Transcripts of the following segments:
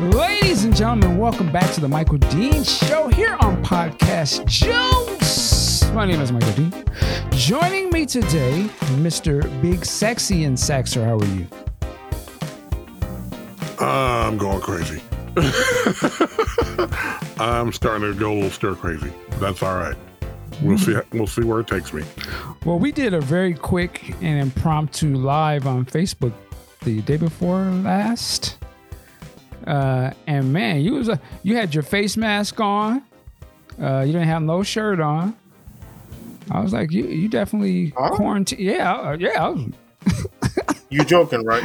Ladies and gentlemen, welcome back to the Michael Dean Show here on Podcast Jones. My name is Michael Dean. Joining me today, Mr. Big Sexy and Saxer. How are you? I'm going crazy. I'm starting to go a little stir crazy. That's all right. We'll see. We'll see where it takes me. Well, we did a very quick and impromptu live on Facebook the day before last. Uh, and man, you was a, you had your face mask on. Uh, you didn't have no shirt on. I was like, you you definitely Huh? quarantine. Yeah, uh, yeah. I was, You joking, right?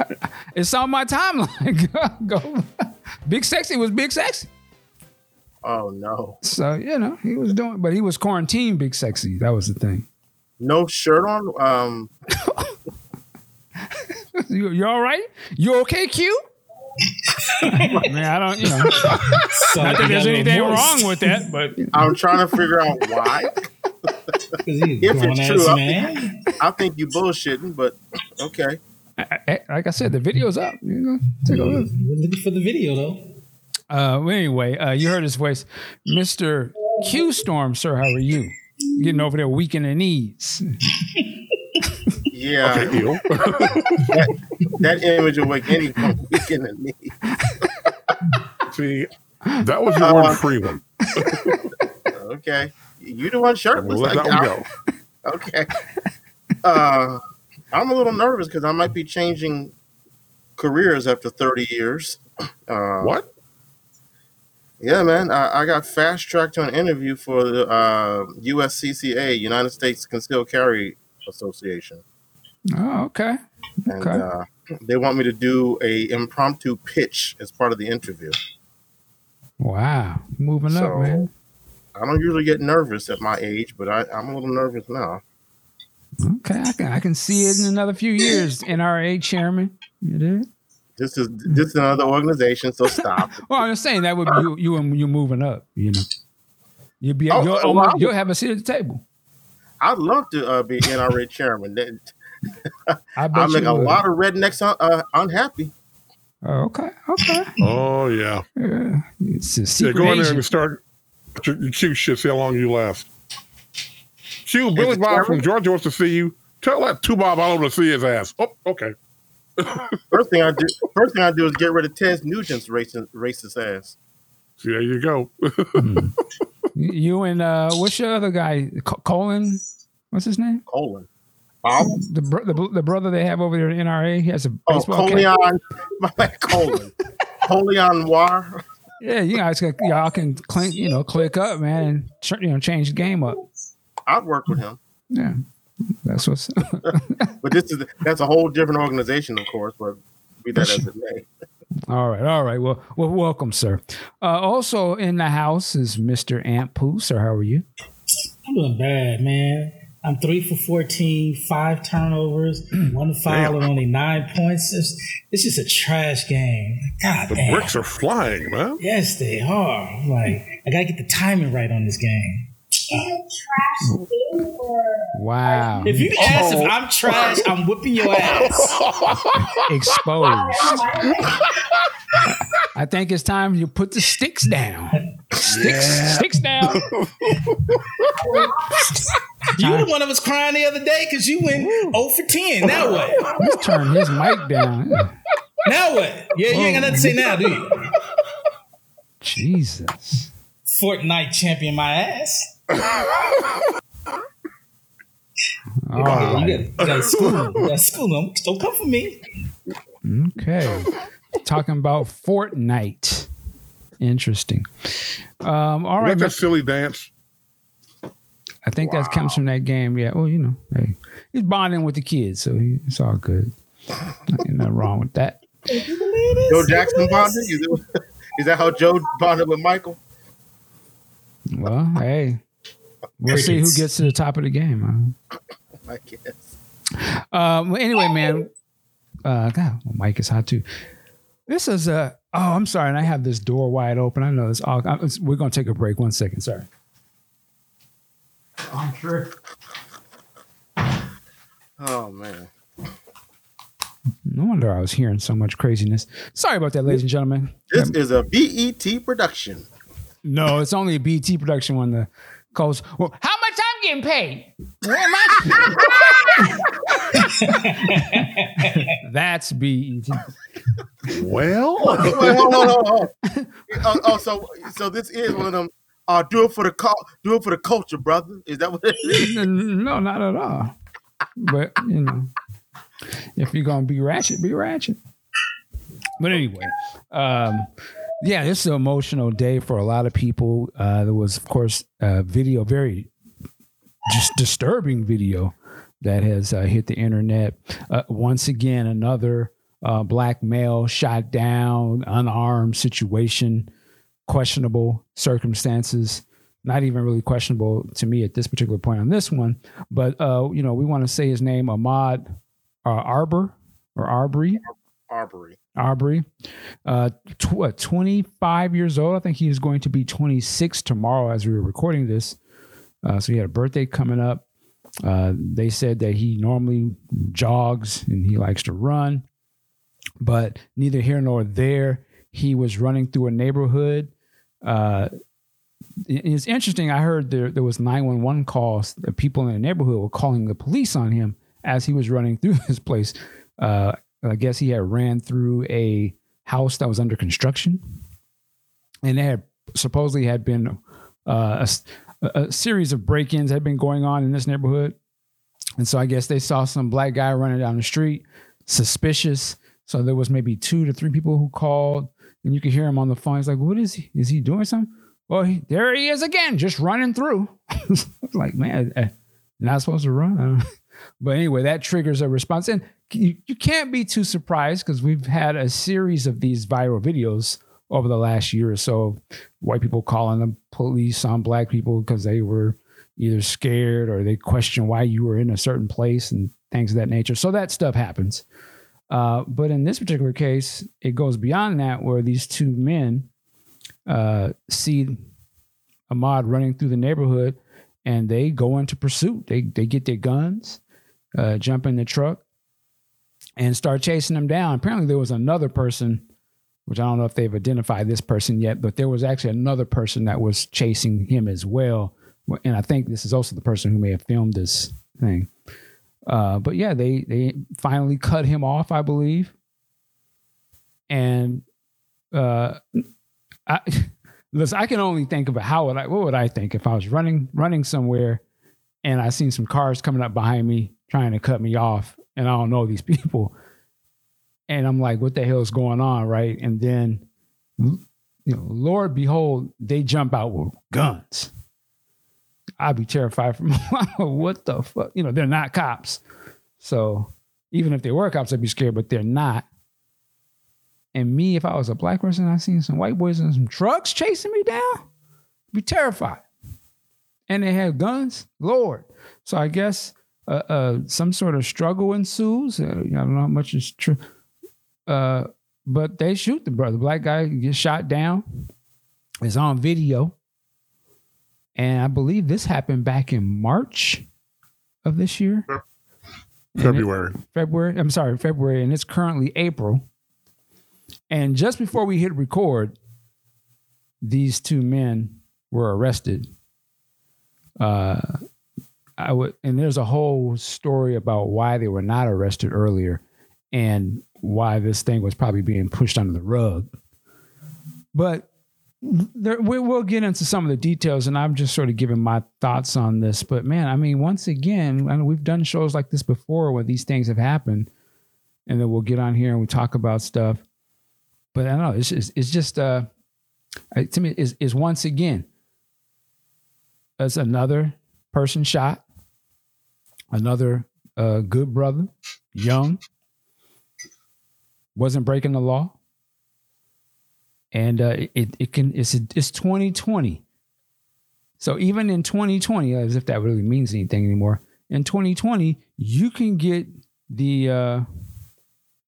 it's on my timeline. Go, go. Big sexy was big sexy. Oh no. So you know he was doing, but he was quarantined big sexy. That was the thing. No shirt on? Um You, you all right? You okay, Q? Man, I don't. You know, So I think there's anything wrong with that, but I'm trying to figure out why. If it's true, I man. I think you bullshitting, but okay. I- I- like I said, the video's up. You know, take a look. We're looking for the video though. Uh, well, anyway, uh, you heard his voice, Mister Q Storm, sir. How are you? Getting over there, weak in the knees. Yeah, Okay, deal. that image will wake anyone weak in the knee. see, that was your one free one. Okay. You the one shirtless. We'll let like that one go. Okay. Uh, I'm a little nervous because I might be changing careers after 30 years. Uh, What? Yeah, man. I, I got fast tracked to an interview for the uh, USCCA, United States Concealed Carry Association, Oh, okay. and Okay. uh, they want me to do a impromptu pitch as part of the interview. Wow, moving up, man. I don't usually get nervous at my age, but I, I'm a little nervous now. Okay, I can I can see it in another few years. NRA chairman, you did. This is this is another organization, so stop. Well, I'm just saying that would be you you and you moving up. You know, you'll be Oh, you'll, oh, you'll have a seat at the table. I'd love to uh, be NRA chairman. That- I bet I make a would. lot of rednecks un- uh, unhappy. Oh, okay, okay. Oh yeah. Yeah, it's a Yeah, go in there agent. and start your, your Q shit. See how long you last. Q, Billy Bob chairman? from Georgia wants to see you. Tell that two Bob I want to see his ass. Oh, okay. First thing I do, first thing I do is get rid of Ted Nugent's racist, racist ass. See, there you go. You and uh, what's your other guy? Co- Colin, what's his name? Colon. Bob. The, bro- the the brother they have over there in NRA. He has a Oh, baseball cap. Colion. My man, Colon. Colion Noir. Yeah, you guys, can- y'all can clink, you know, click up, man, and you know, change the game up. I'd work with him, Yeah, that's what's. but this is that's a whole different organization, of course. But be that as it may. all right, all right. Well, well, welcome, sir. Uh, also in the house is Mister Ant Poo. Sir, how are you? I'm doing bad, man. I'm three for 14, five turnovers, one foul, and only nine points. It's, it's just a trash game. God The damn. bricks are flying, man. Yes, they are. I'm Like, I gotta get the timing right on this game. Oh. Wow, If you ask if oh. I'm trash, I'm whipping your ass. exposed. I think it's time you put the sticks down. Sticks, sticks down. You the one that was crying the other day because you went 0 for 10. Now what? Let's turn his mic down. Now what? Yeah, you ain't got nothing to say now, do you? Jesus. Fortnite champion my ass. All You right. got, you got school. You got school. Don't, don't come for me. Okay. Talking about Fortnite. Interesting. Um, all Like right. that silly dance. I think that comes from that game. Yeah. Well, you know, hey, he's bonding with the kids, so he, it's all good. Ain't nothing wrong with that. Joe Jackson bonded. Is, it, is that how Joe bonded with Michael? Well, hey, we'll see who gets to the top of the game. I guess. Um, well, anyway, man. Uh, God, well, Mike is hot too. This is a. Oh, I'm sorry, and I have this door wide open. I know it's all. I- it's- we're gonna take a break. One second. Sorry. Oh man. No wonder I was hearing so much craziness. Sorry about that, ladies and gentlemen. This is a BET production. No, it's only a BT production when the calls. Well, how much I'm getting paid? Where am I? That's BET. Well, Wait, hold on, hold on, hold. Oh, oh, so so this is one of them. Uh, do it for the do it for the culture, brother. Is that what it is? No, not at all. But you know, if you're gonna be ratchet, be ratchet. But anyway, um, yeah, this is an emotional day for a lot of people. Uh, there was, of course, a video, very just disturbing video that has uh, hit the internet. Uh, once again, another uh, black male shot down, unarmed situation, questionable circumstances. Not even really questionable to me at this particular point on this one, but uh, you know, we want to say his name, Ahmaud uh, Arbor or Arbery. Arbery. Aubrey, uh, tw- what, 25 years old. I think he is going to be 26 tomorrow as we were recording this. Uh, so he had a birthday coming up. Uh, they said that he normally jogs and he likes to run, but neither here nor there. He was running through a neighborhood. Uh, it's interesting. I heard there, there was 911 calls. The people in the neighborhood were calling the police on him as he was running through this place. Uh, I guess he had ran through a house that was under construction, and there had supposedly had been uh, a, a series of break-ins had been going on in this neighborhood, and so I guess they saw some black guy running down the street, suspicious. So there was maybe two to three people who called, and you can hear him on the phone. He's like, "What is he? Is he doing something?" Well, he, there he is again, just running through. Like, man, eh, not supposed to run. But anyway, that triggers a response. And you, you can't be too surprised because we've had a series of these viral videos over the last year or so. White people calling the police on black people because they were either scared or they question why you were in a certain place and things of that nature. So that stuff happens. Uh, but in this particular case, it goes beyond that, where these two men uh, see Ahmaud running through the neighborhood and they go into pursuit. They they get their guns, uh, jump in the truck, and start chasing them down. Apparently, there was another person, which I don't know if they've identified this person yet, but there was actually another person that was chasing him as well. And I think this is also the person who may have filmed this thing. Uh, but yeah, they they finally cut him off, I believe. And uh, I listen, I can only think of. How would I? What would I think if I was running running somewhere and I seen some cars coming up behind me trying to cut me off, and I don't know these people, and I'm like, what the hell is going on, right? And then, you know, Lord behold, they jump out with guns. I'd be terrified from what the fuck, you know. They're not cops, so even if they were cops, I'd be scared, but they're not. And me, if I was a black person, I seen some white boys in some trucks chasing me down, be terrified. And they had guns, Lord. So I guess uh, uh, some sort of struggle ensues. Uh, I don't know how much is true, uh, but they shoot the brother. Black guy gets shot down. It's on video, and I believe this happened back in March of this year. And it- February. February. I'm sorry, February, and it's currently April. And just before we hit record, these two men were arrested. Uh, I would, and there's a whole story about why they were not arrested earlier, and why this thing was probably being pushed under the rug. But there, we, we'll get into some of the details, and I'm just sort of giving my thoughts on this. But man, I mean, once again, I know we've done shows like this before where these things have happened, and then we'll get on here and we talk about stuff. But I don't know, it's just, it's just uh, to me, is is once again, it's another person shot, another uh, good brother, young, wasn't breaking the law and uh, it it can it's it's 2020. So even in 2020, as if that really means anything anymore, in 2020 you can get the uh,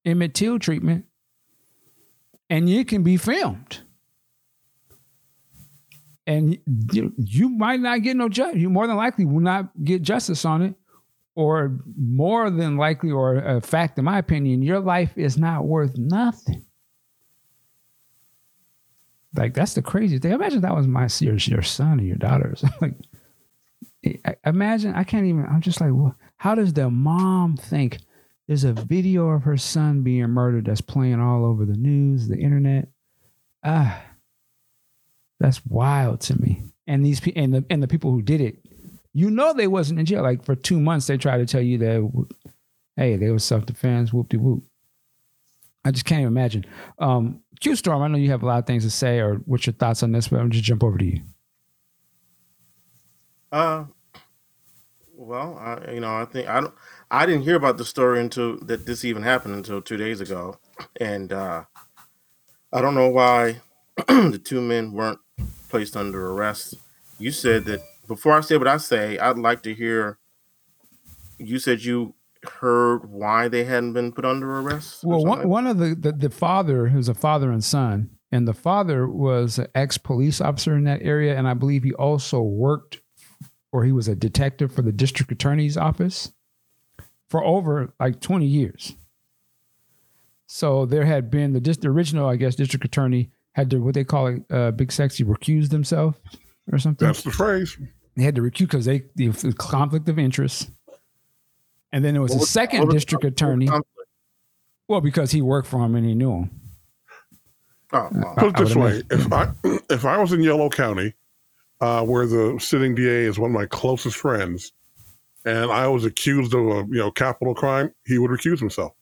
Emmett Till treatment, and it can be filmed, and you you might not get no judge. You more than likely will not get justice on it, or more than likely, or a fact, in my opinion, your life is not worth nothing. Like that's the craziest thing. Imagine that was my your, your son or your daughter. like, imagine I can't even. I'm just like, well, how does the mom think? There's a video of her son being murdered that's playing all over the news, the internet. Ah, that's wild to me. And these and the and the people who did it, you know, they wasn't in jail. Like for two months, they tried to tell you that, hey, they were self defense, whoop de whoop. I just can't even imagine. Um, Q Storm, I know you have a lot of things to say, or what's your thoughts on this? But I'm just jump over to you. Uh, well, I, you know, I think I don't. I didn't hear about the story until that this even happened until two days ago, and uh, I don't know why the two men weren't placed under arrest. You said that before I say what I say, I'd like to hear. You said you heard why they hadn't been put under arrest. Well, one, one of the, the the father who's a father and son, and the father was an ex police officer in that area, and I believe he also worked, or he was a detective for the district attorney's office for over like 20 years. So there had been the, the original, I guess, district attorney had to what they call it, uh, big sexy recused himself or something. That's the phrase. They had to recuse because they the conflict of interest. And then there was What a was- second was- district was attorney. Well, because he worked for him and he knew him. Oh, well, Put it I this would way: if I if I was in Yellow County, uh, where the sitting DA is one of my closest friends, and I was accused of a you know capital crime, he would recuse himself.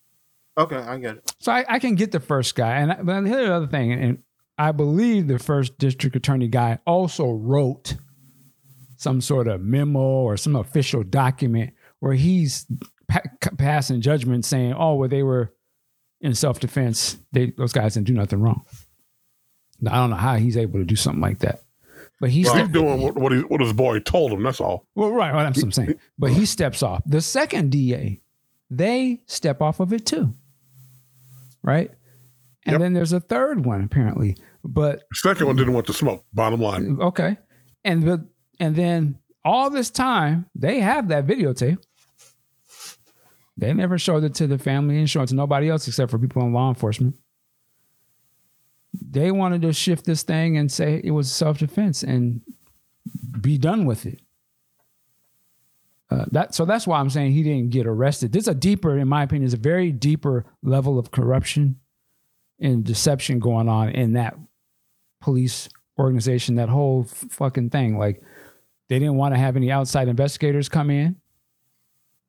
okay, I get it. So I, I can get the first guy, and I, but here's the other thing, and I believe the first district attorney guy also wrote some sort of memo or some official document where he's pa- passing judgment saying, "Oh, well, they were in self defense. They those guys didn't do nothing wrong." Now, I don't know how he's able to do something like that, but he's He's doing what what, he, what his boy told him. That's all. well, right. Well, that's what I'm saying. But he steps off. The second DA, they step off of it too. Right? And Yep. then there's a third one, apparently. But The second one didn't want to smoke. Bottom line. okay. And the and then all this time, they have that videotape. They never showed it to the family and showed it to nobody else except for people in law enforcement. They wanted to shift this thing and say it was self defense and be done with it. Uh, that so that's why I'm saying he didn't get arrested. This is a deeper, in my opinion, is a very deeper level of corruption and deception going on in that police organization. That whole fucking thing, like they didn't want to have any outside investigators come in.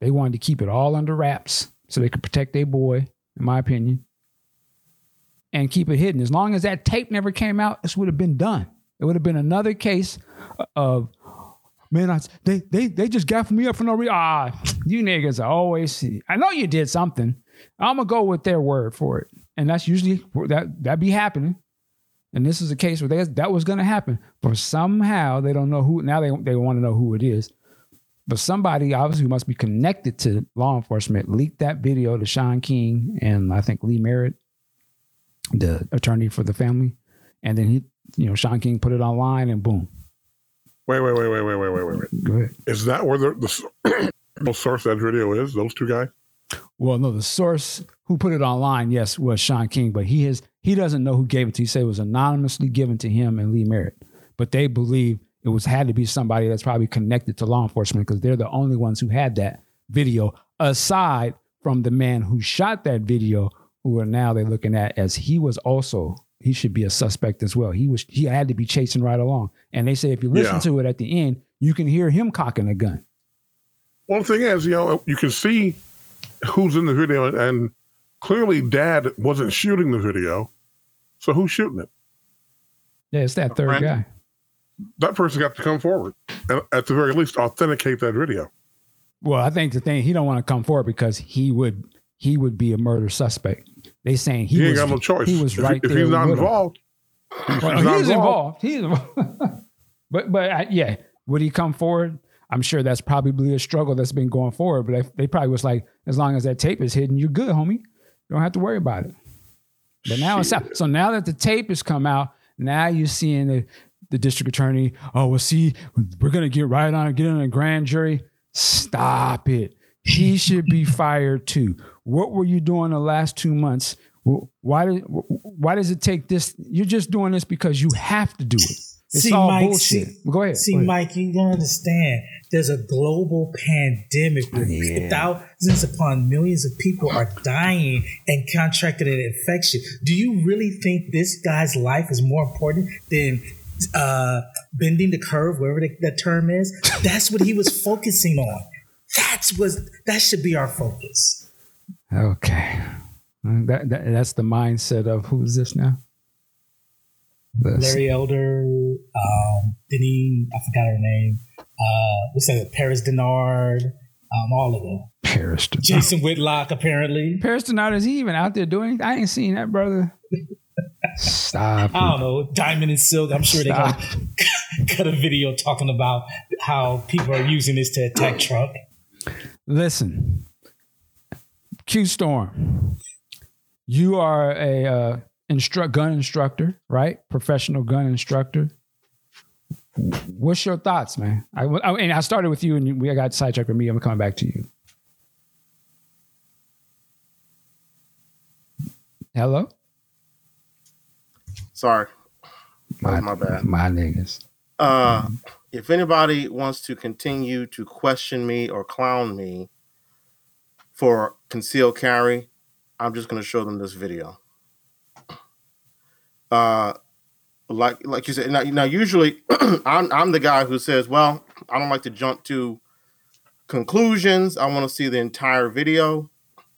They wanted to keep it all under wraps so they could protect their boy, in my opinion, and keep it hidden. As long as that tape never came out, this would have been done. It would have been another case of man, I, they they they just gaffed me up for no reason. Ah, you niggas are always. See. I know you did something. I'm gonna go with their word for it, and that's usually that that be happening. And this is a case where they, that was gonna happen, but somehow they don't know who. Now they they want to know who it is. But somebody obviously must be connected to law enforcement leaked that video to Shaun King and I think Lee Merritt, the attorney for the family. And then he, you know, Shaun King put it online and boom. Wait, wait, wait, wait, wait, wait, wait, wait. Go ahead. Is that where the, the source that video is? Those two guys? Well, no, the source who put it online, yes, was Shaun King, but he has he doesn't know who gave it to. He said it was anonymously given to him and Lee Merritt, but they believe it was had to be somebody that's probably connected to law enforcement because they're the only ones who had that video, aside from the man who shot that video, who are now they're looking at as he was also he should be a suspect as well. He was he had to be chasing right along, and they say if you listen Yeah. to it at the end, you can hear him cocking a gun. One thing is, you know, you can see who's in the video, and, and clearly Dad wasn't shooting the video. So who's shooting it? Yeah, it's that third friend? guy. That person got to come forward and, at the very least, authenticate that video. Well, I think the thing he don't want to come forward because he would he would be a murder suspect. They saying he, He, ain't was got no choice. he was if, right if there. he's not involved, if Well, he's not he's involved, involved. He's involved. but but I, yeah, would he come forward? I'm sure that's probably a struggle that's been going forward. But they, they probably was like, as long as that tape is hidden, you're good, homie. You don't have to worry about it. But now it's out. So now that the tape has come out, now you're seeing the, the district attorney. Oh, well, see, we're gonna get right on, get on a grand jury. Stop it. he should be fired too. What were you doing the last two months? Why did why does it take this? You're just doing this because you have to do it. It's see, all Mike, bullshit. See, Go ahead. See, go ahead. Mike, you don't understand. There's a global pandemic where Yeah. thousands upon millions of people are dying and contracted an infection. Do you really think this guy's life is more important than uh, bending the curve, wherever the, that term is? That's what he was focusing on. That's what that should be our focus. Okay. Uh, That, that that's the mindset of who's this now? The- Larry Elder, um, Denise, I forgot her name. Uh, looks like Paris Dennard, um, all of them. Paris. Dennard. Jason Whitlock, apparently. Paris Dennard is he even out there doing? I ain't seen that brother. Stop. I don't know, Diamond and Silk. I'm sure Stop. gonna cut a video talking about how people are using this to attack Trump. Listen, Q Storm, you are a uh, instru- gun instructor, right? Professional gun instructor. What's your thoughts, man? I, I, and I started with you, and we got sidetracked with me. I'm coming back to you. Hello, Sorry, was my bad. my niggas. Uh, if anybody wants to continue to question me or clown me for concealed carry, I'm just going to show them this video. Uh, like like you said, now, now usually I'm I'm the guy who says, well, I don't like to jump to conclusions. I want to see the entire video,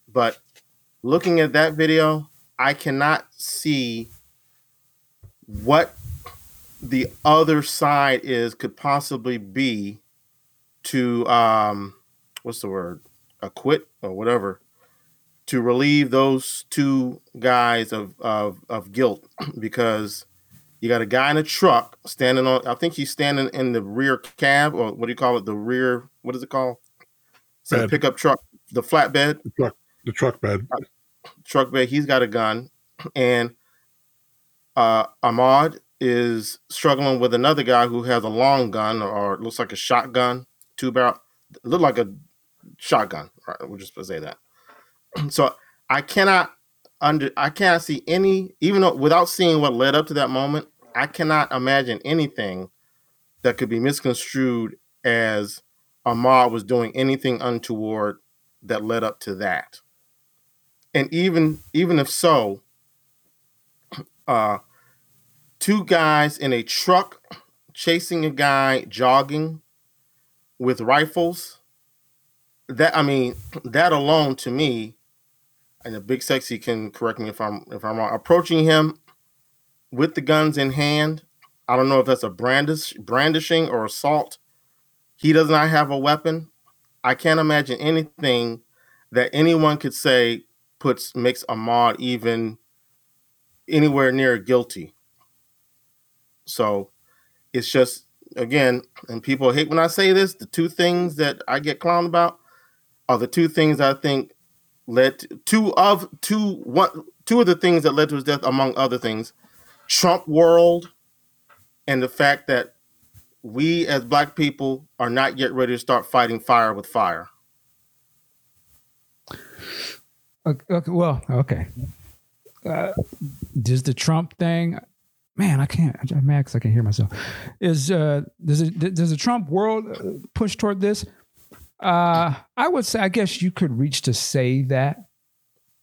but looking at that video, I cannot see what the other side is could possibly be to um what's the word? Acquit or whatever to relieve those two guys of of, of guilt. Because you got a guy in a truck standing on i think he's standing in the rear cab or what do you call it? The rear what is it called? It's a pickup truck the flatbed? The truck, the truck bed. truck bed. He's got a gun, and uh, Ahmaud is struggling with another guy who has a long gun or looks like a shotgun, two barrel, look like a shotgun. We'll just say that. So I cannot under I cannot see any even though without seeing what led up to that moment, I cannot imagine anything that could be misconstrued as Ahmaud was doing anything untoward that led up to that and even even if so uh two guys in a truck chasing a guy jogging with rifles. That i mean that alone to me and the big sexy can correct me if i'm if i'm wrong approaching him with the guns in hand. I don't know if that's a brandish brandishing or assault. He does not have a weapon. I can't imagine anything that anyone could say puts makes Ahmaud even anywhere near guilty. So it's just again, and people hate when I say this. The two things that I get clowned about are the two things I think led two of two one two of the things that led to his death, among other things, Trump world, and the fact that we as black people are not yet ready to start fighting fire with fire. Okay, okay, well, okay. Uh, does the Trump thing? Man, I can't. I'm mad because I can hear myself. Is uh, does it does the Trump world uh, push toward this? Uh, I would say. I guess you could reach to say that.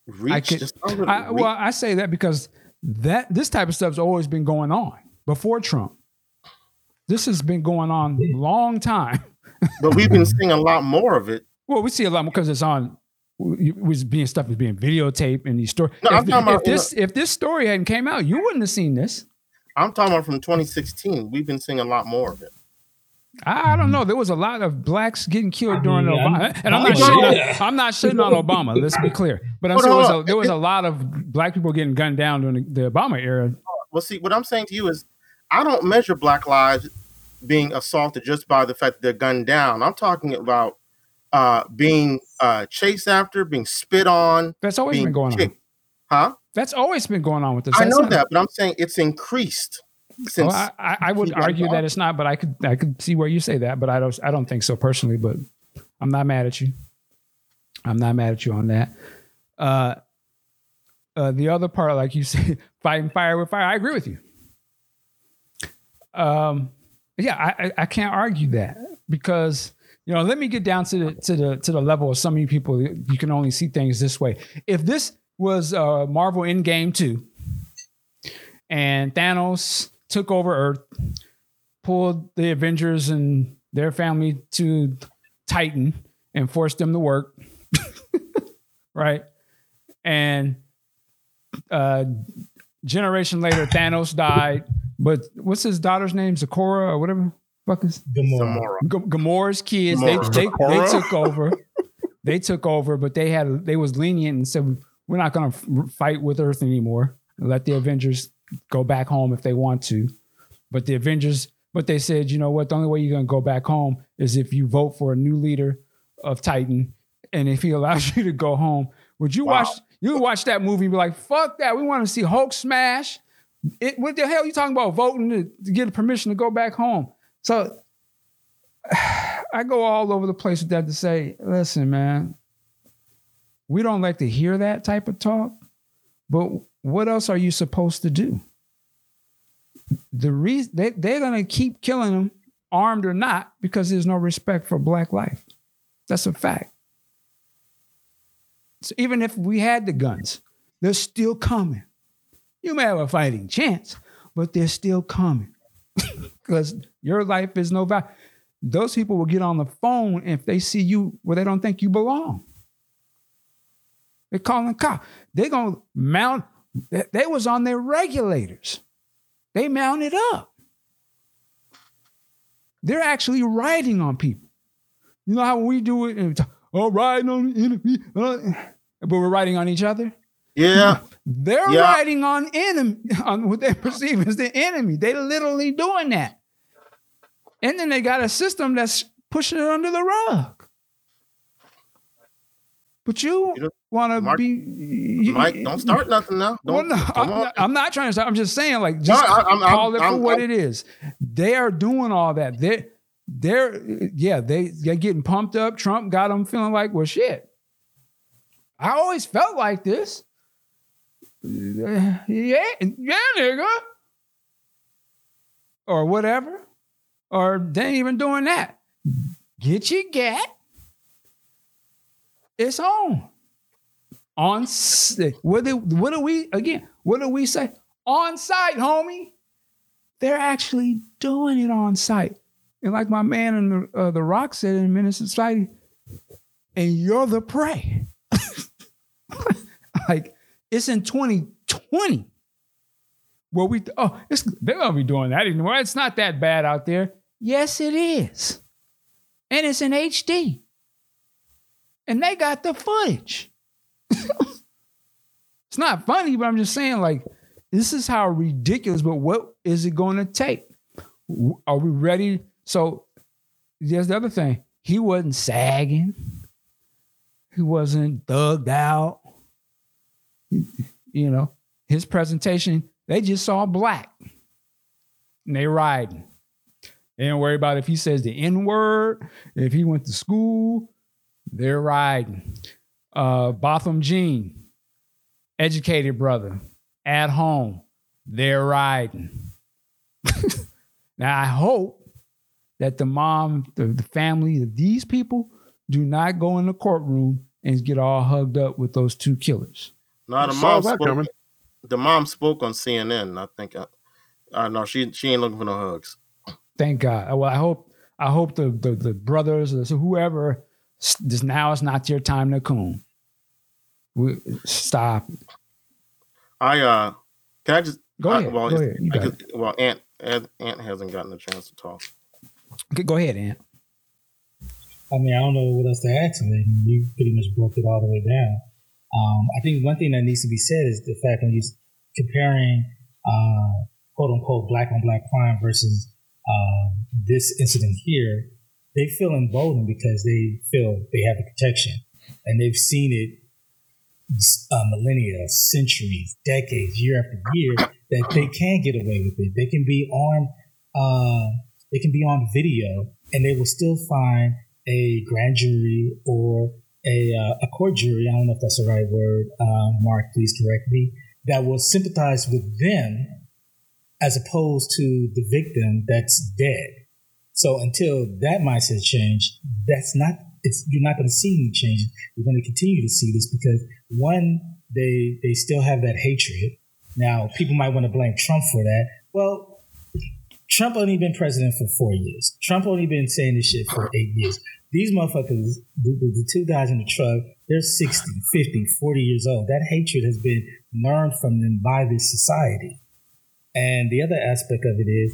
Reach. could- sounds like I, well, I say that because that this type of stuff's always been going on before Trump. This has been going on a long time. but we've been seeing a lot more of it. Well, we see a lot more because it's on. Was being stuff was being videotaped and these stories. No, if, I'm talking if about, you this if this story hadn't came out, you wouldn't have seen this. I'm talking about from 2016. We've been seeing a lot more of it. I, I don't know. There was a lot of blacks getting killed during mean, Obama, I'm- and I'm not shitting. I'm not shitting on Obama. Let's be clear. But I'm Hold saying there was, a, there was a lot of black people getting gunned down during the, the Obama era. Well, see, what I'm saying to you is, I don't measure Black lives being assaulted just by the fact that they're gunned down. I'm talking about uh, being uh, chased after, being spit on, That's always been going on. Huh? That's always been going on with this. I That's know not- that, but I'm saying it's increased since. Well, I, I, would argue that it's not, but I could I could see where you say that, but I don't I don't think so personally. But I'm not mad at you. I'm not mad at you on that. Uh, uh, the other part, like you said, fighting fire with fire, I agree with you. Um, yeah, I, I, I can't argue that because you know, let me get down to the to the to the level of some of you people. You can only see things this way. If this was uh, Marvel Endgame two, and Thanos took over Earth, pulled the Avengers and their family to Titan, and forced them to work, right? And uh, generation later, Thanos died. But what's his daughter's name? Zakora or whatever. Fuck is Gamora. Gamora. G- Gamora's kids. Gamora. They, they, they took over. they took over, but they had they was lenient and said we're not going to f- fight with Earth anymore. Let the Avengers go back home if they want to. But the Avengers, but they said, you know what? The only way you're going to go back home is if you vote for a new leader of Titan, and if he allows you to go home. Would you Wow. watch? You would watch that movie and be like, "Fuck that! We want to see Hulk smash." It, what the hell are you talking about voting to, to get permission to go back home? So I go all over the place with that to say, listen, man, we don't like to hear that type of talk, but what else are you supposed to do? The reason they, they're gonna keep killing them, armed or not, because there's no respect for black life. That's a fact. So even if we had the guns, they're still coming. You may have a fighting chance, but they're still coming. Because your life is no value. Those people will get on the phone if they see you where they don't think you belong. They're calling cop. They're gonna mount. They, they was on their regulators. They mounted up. They're actually riding on people. You know how we do it, oh, riding on the enemy, uh, but we're riding on each other. Yeah. They're Yeah. riding on enemy on what they perceive as the enemy. They literally doing that. And then they got a system that's pushing it under the rug. But you, You want to be you- Mike, don't start nothing now. well, no, I'm, not, I'm not trying to start. I'm just saying, like, just I- I'm- call it I'm- for I'm- what it is. They are doing all that. They're, they're, yeah, they, they're getting pumped up. Trump got them feeling like, well, shit. I always felt like this. Yeah, yeah, nigga. Or whatever. Or they ain't even doing that. Get your gat. It's on. On what do, what do we again? What do we say? On site, homie. They're actually doing it on site. And like my man in the uh, the Rock said in Menace Society, and you're the prey. like it's in 2020 where we oh it's, they're gonna be doing that anymore. It's not that bad out there. Yes, it is, and it's in HD, and they got the footage. it's not funny, but I'm just saying like this is how ridiculous. But what is it going to take? Are we ready? So there's the other thing. He wasn't sagging. He wasn't thugged out. You know, his presentation, they just saw black. And they riding. They don't worry about if he says the N-word, if he went to school, they're riding. Uh Botham Jean, educated brother, at home, they're riding. now I hope that the mom, the, the family of these people do not go in the courtroom and get all hugged up with those two killers. No, the mom spoke. coming. The mom spoke on CNN. I think. I, uh, no, she she ain't looking for no hugs. Thank God. Well, I hope I hope the the, the brothers or whoever s- this now is not your time to coon. We, stop. I uh, can I just Go I- ahead. well, Go ahead. You I could- well, Aunt Aunt Aunt hasn't gotten a chance to talk. Okay, Go ahead, Aunt. I mean, I don't know what else to add to it. You pretty much broke it all the way down. Um, I think one thing that needs to be said is the fact when you're comparing uh, quote unquote black on black crime versus uh, this incident here, they feel emboldened because they feel they have the protection and they've seen it uh, millennia, centuries, decades, year after year that they can get away with it. They can be on, uh, they can be on video, and they will still find a grand jury or a, uh, a court jury, I don't know if that's the right word, uh, Mark, please correct me, that will sympathize with them as opposed to the victim that's dead. So until that mindset change, that's not, it's, you're not going to see any change. You're going to continue to see this because one, they, they still have that hatred. Now, people might want to blame Trump for that. Well, Trump only been president for four years. Trump only been saying this shit for eight years. These motherfuckers, the, the, the, two guys in the truck, they're 60, 50, 40 years old. That hatred has been learned from them by this society. And the other aspect of it is,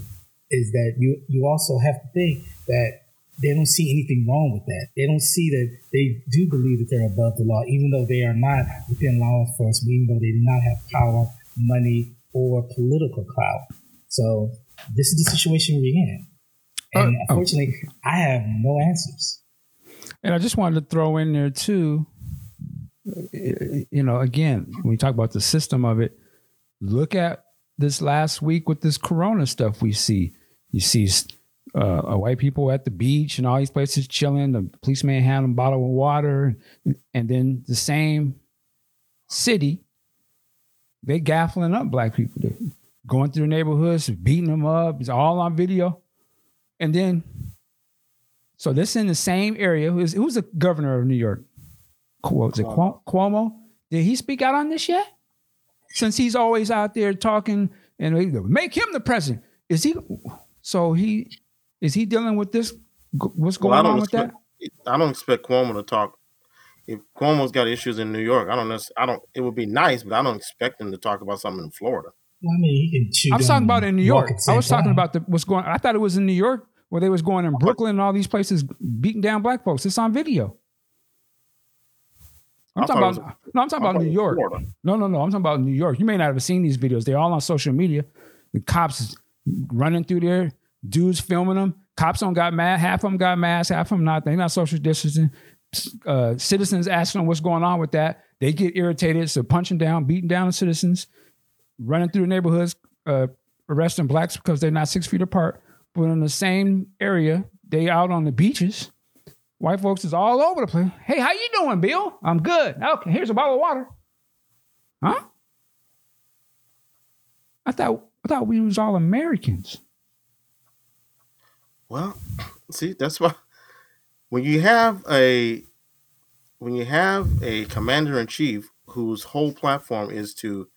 is that you, you also have to think that they don't see anything wrong with that. They don't see that they do believe that they're above the law, even though they are not within law enforcement, even though they do not have power, money, or political clout. So this is the situation we're in. And uh, unfortunately, oh. I have no answers. And I just wanted to throw in there too, you know, again, when we talk about the system of it, look at this last week with this corona stuff we see. You see uh, white people at the beach and all these places chilling. The policeman handing a bottle of water, and then the same city, they gaffling up black people, going through the neighborhoods, beating them up. It's all on video, and then so this in the same area. Who's who's the governor of New York? Was it Cuomo? Did he speak out on this yet? Since he's always out there talking and make him the president. Is he? So he is he dealing with this? What's going well, on with expect, that? I don't expect Cuomo to talk. If Cuomo's got issues in New York, I don't know. I don't. It would be nice, but I don't expect him to talk about something in Florida. I mean, he can. I'm talking about in New York. I was talking about the what's going. I thought it was in New York where they was going in Brooklyn and all these places beating down black folks. It's on video. I'm talking about was, no, I'm talking about New York. Florida. No, no, no. I'm talking about New York. You may not have seen these videos. They're all on social media. The cops running through there, dudes filming them. Cops don't got mad. Half of them got masks. Half of them not. They're not social distancing. Uh, citizens asking them what's going on with that. They get irritated, so punching down, beating down the citizens, running through the neighborhoods, uh, arresting blacks because they're not six feet apart. But in the same area, they out on the beaches. White folks is all over the place. Hey, how you doing, Bill? I'm good. Okay, here's a bottle of water. Huh? I thought I thought we was all Americans. Well, see, that's why when you have a when you have a commander in chief whose whole platform is to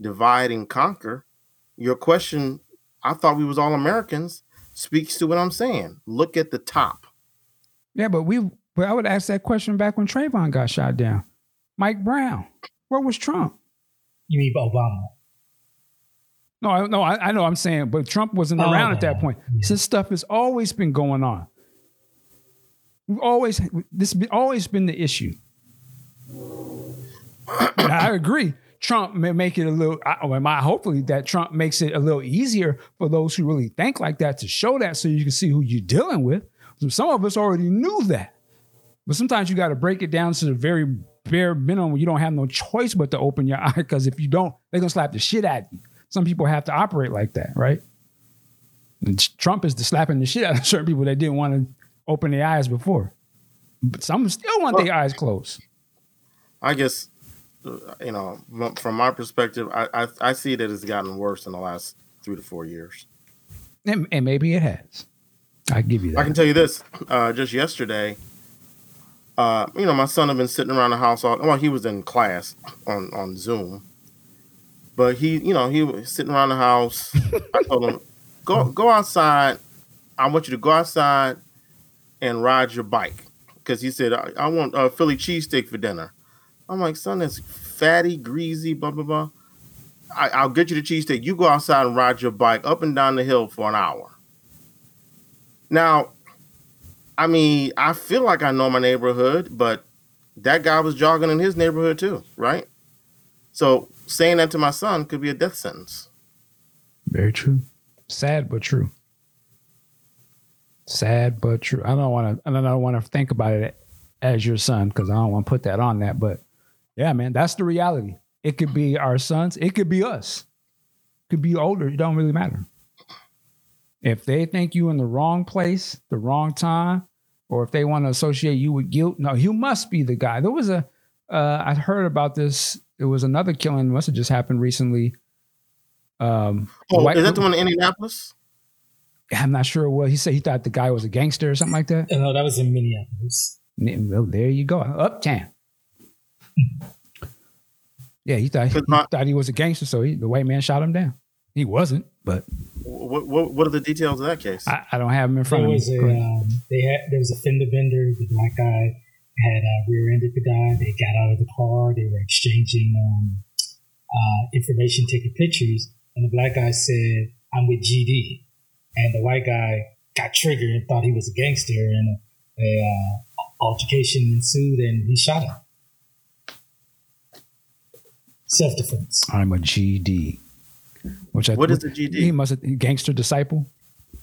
divide and conquer, your question, I thought we was all Americans, speaks to what I'm saying. Look at the top. Yeah, but we but I would ask that question back when Trayvon got shot down. Mike Brown. Where was Trump? You mean Obama? No, I, no, I, I, know. I'm saying, but Trump wasn't oh, around at that point. Yeah. This stuff has always been going on. We've always this has always been the issue. I agree. Trump may make it a little. I, my hopefully that Trump makes it a little easier for those who really think like that to show that, so you can see who you're dealing with. So some of us already knew that, but sometimes you got to break it down to the very bare minimum. You don't have no choice but to open your eye because if you don't, they're gonna slap the shit at you. Some people have to operate like that, right? And Trump is the slapping the shit out of certain people that didn't want to open their eyes before, but some still want well, their eyes closed. I guess you know, from my perspective, I, I, I see that it's gotten worse in the last three to four years. And, and maybe it has. I give you that. I can tell you this. Uh, just yesterday, uh, you know, my son had been sitting around the house all. Well, he was in class on on Zoom, but he, you know, he was sitting around the house. I told him, "Go go outside. I want you to go outside and ride your bike." Because he said, "I, I want a Philly cheesesteak for dinner." I'm like, son, that's fatty, greasy, blah blah blah. I, will get you the cheesesteak. You go outside and ride your bike up and down the hill for an hour. Now, I mean, I feel like I know my neighborhood, but that guy was jogging in his neighborhood too, right? So saying that to my son could be a death sentence. Very true. Sad but true. Sad but true. I don't want to. I don't want to think about it as your son because I don't want to put that on that. But yeah, man, that's the reality. It could be our sons. It could be us. It could be older. It don't really matter. If they think you in the wrong place, the wrong time, or if they want to associate you with guilt, no, you must be the guy. There was a, uh, I heard about this. It was another killing. Must have just happened recently. Um, Oh, white- is that the one in Indianapolis? I'm not sure what he said. He thought the guy was a gangster or something like that. No, that was in Minneapolis. Well, there you go, uptown. Yeah, he thought he, 'Cause my- thought he was a gangster, so he, the white man shot him down. He wasn't, but What, what, what are the details of that case? I, I don't have them in front There of was me. a um, they had there was a fender bender. The black guy had uh, rear-ended the guy. They got out of the car. They were exchanging um, uh, information, taking pictures, and the black guy said, "I'm with GD," and the white guy got triggered and thought he was a gangster, and a, a uh, altercation ensued, and he shot him. Self-defense. I'm a GD. Which I, What is the GD? He must have gangster disciple.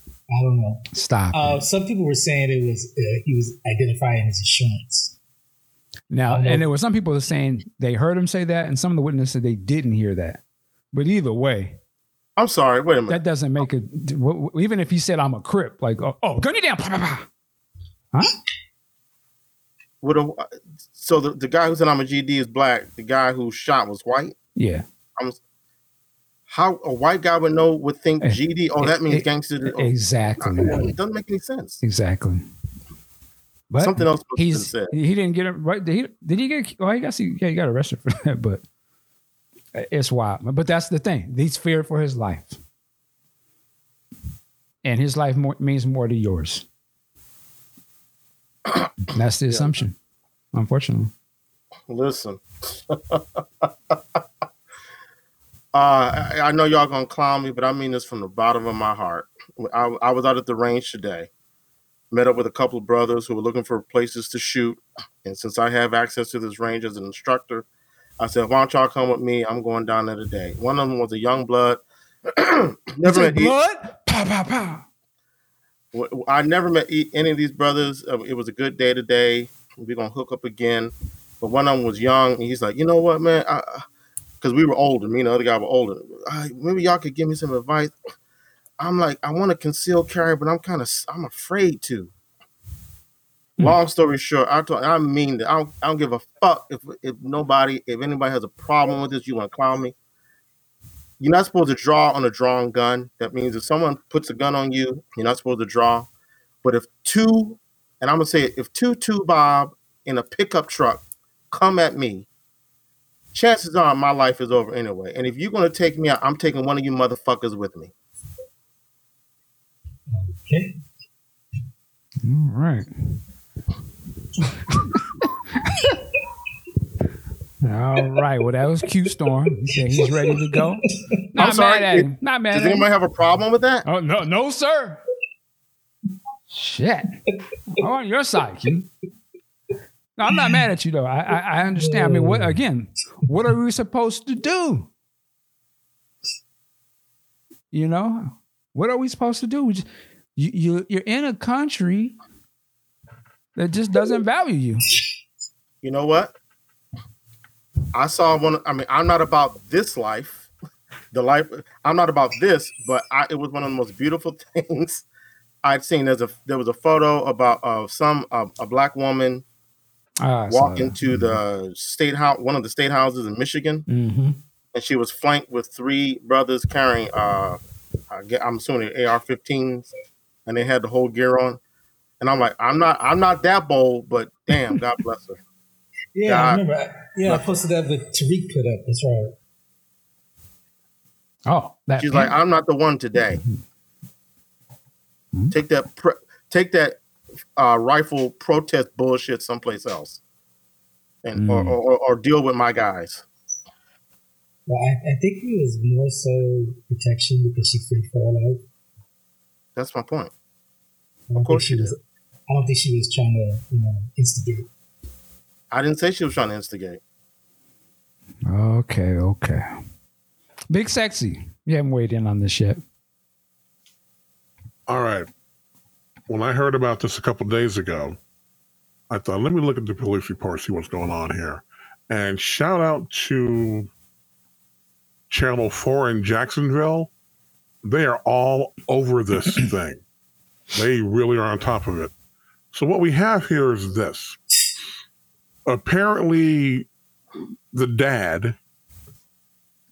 I don't know. Stop. Uh, some people were saying it was uh, he was identifying his insurance. now, and there were some people that saying they heard him say that, and some of the witnesses said they didn't hear that. But either way, I'm sorry. Wait a minute. that doesn't make it. w- w- Even if he said I'm a crip, like oh, oh gun you down, pa, pa, pa. What a, so the, the guy who said I'm a GD is black. The guy who shot was white. yeah, How a white guy would know would think Eh, GD? Oh, that means eh, gangster. Oh, exactly, it doesn't make any sense. exactly. But Something else was he's said. he didn't get it right. Did he, did he get? Well, I guess he yeah he got arrested for that, but it's wild. But that's the thing. He's feared for his life, and his life more, means more to yours. that's the assumption, unfortunately. Listen. Uh, I, I know y'all gonna clown me, but I mean this from the bottom of my heart. I, I was out at the range today, met up with a couple of brothers who were looking for places to shoot, and since I have access to this range as an instructor, I said, "Why don't y'all come with me? I'm going down there today." One of them was a young blood. never met e- blood. Pow pow pow. w- I never met e- any of these brothers. Uh, It was a good day today. We're gonna hook up again. But one of them was young, and he's like, you know what, man? Because we were older. Me and the other guy were older. Uh, maybe y'all could give me some advice. I'm like, I want to conceal carry, but I'm kind of, I'm afraid to. Hmm. Long story short, I told, I mean that I don't, I don't give a fuck if if nobody, if anybody has a problem with this, you want to clown me. You're not supposed to draw on a drawn gun. That means if someone puts a gun on you, you're not supposed to draw. But if two, and I'm gonna say it, if two two Bob in a pickup truck come at me, chances are my life is over anyway. And if you're gonna take me out, I'm taking one of you motherfuckers with me. Okay. All right. All right. Well, that was Q Storm. He said he's ready to go. Not sorry, mad at him. Not mad Does at him. anybody have a problem with that? Oh no, no, sir. Shit. I'm on your side, Q. No, I'm not mad at you though. I, I I understand. I mean, what again? What are we supposed to do? You know, what are we supposed to do? Just- You you you're in a country that just doesn't value you. You know what? I saw one. I mean, I'm not about this life, the life. I'm not about this, but I, it was one of the most beautiful things I'd seen. There's a there was a photo about uh, some uh, a black woman Ah, walking to the state house, one of the state houses in Michigan, Mhm. and she was flanked with three brothers carrying. Uh, I'm assuming AR-15s, and they had the whole gear on. And I'm like, I'm not, I'm not that bold, but damn, God bless her. Yeah, God. I remember. I- Yeah, I posted that with Tariq put up. That's right. Oh, that She's like, I'm not the one today. Mhm. Take that, pre- take that uh, rifle protest bullshit someplace else, and or, Mm. or, or, or deal with my guys. Well, I, I think it was more so protection because she feared for her life. That's my point. I don't Of course think she was. I don't think she was trying to, you know, instigate. I didn't say she was trying to instigate. Okay, okay. Big sexy. You haven't weighed in on this yet. All right. When I heard about this a couple days ago, I thought, let me look at the police report, see what's going on here. And shout out to Channel 4 in Jacksonville. They are all over this thing. They really are on top of it. So what we have here is this. Apparently, the dad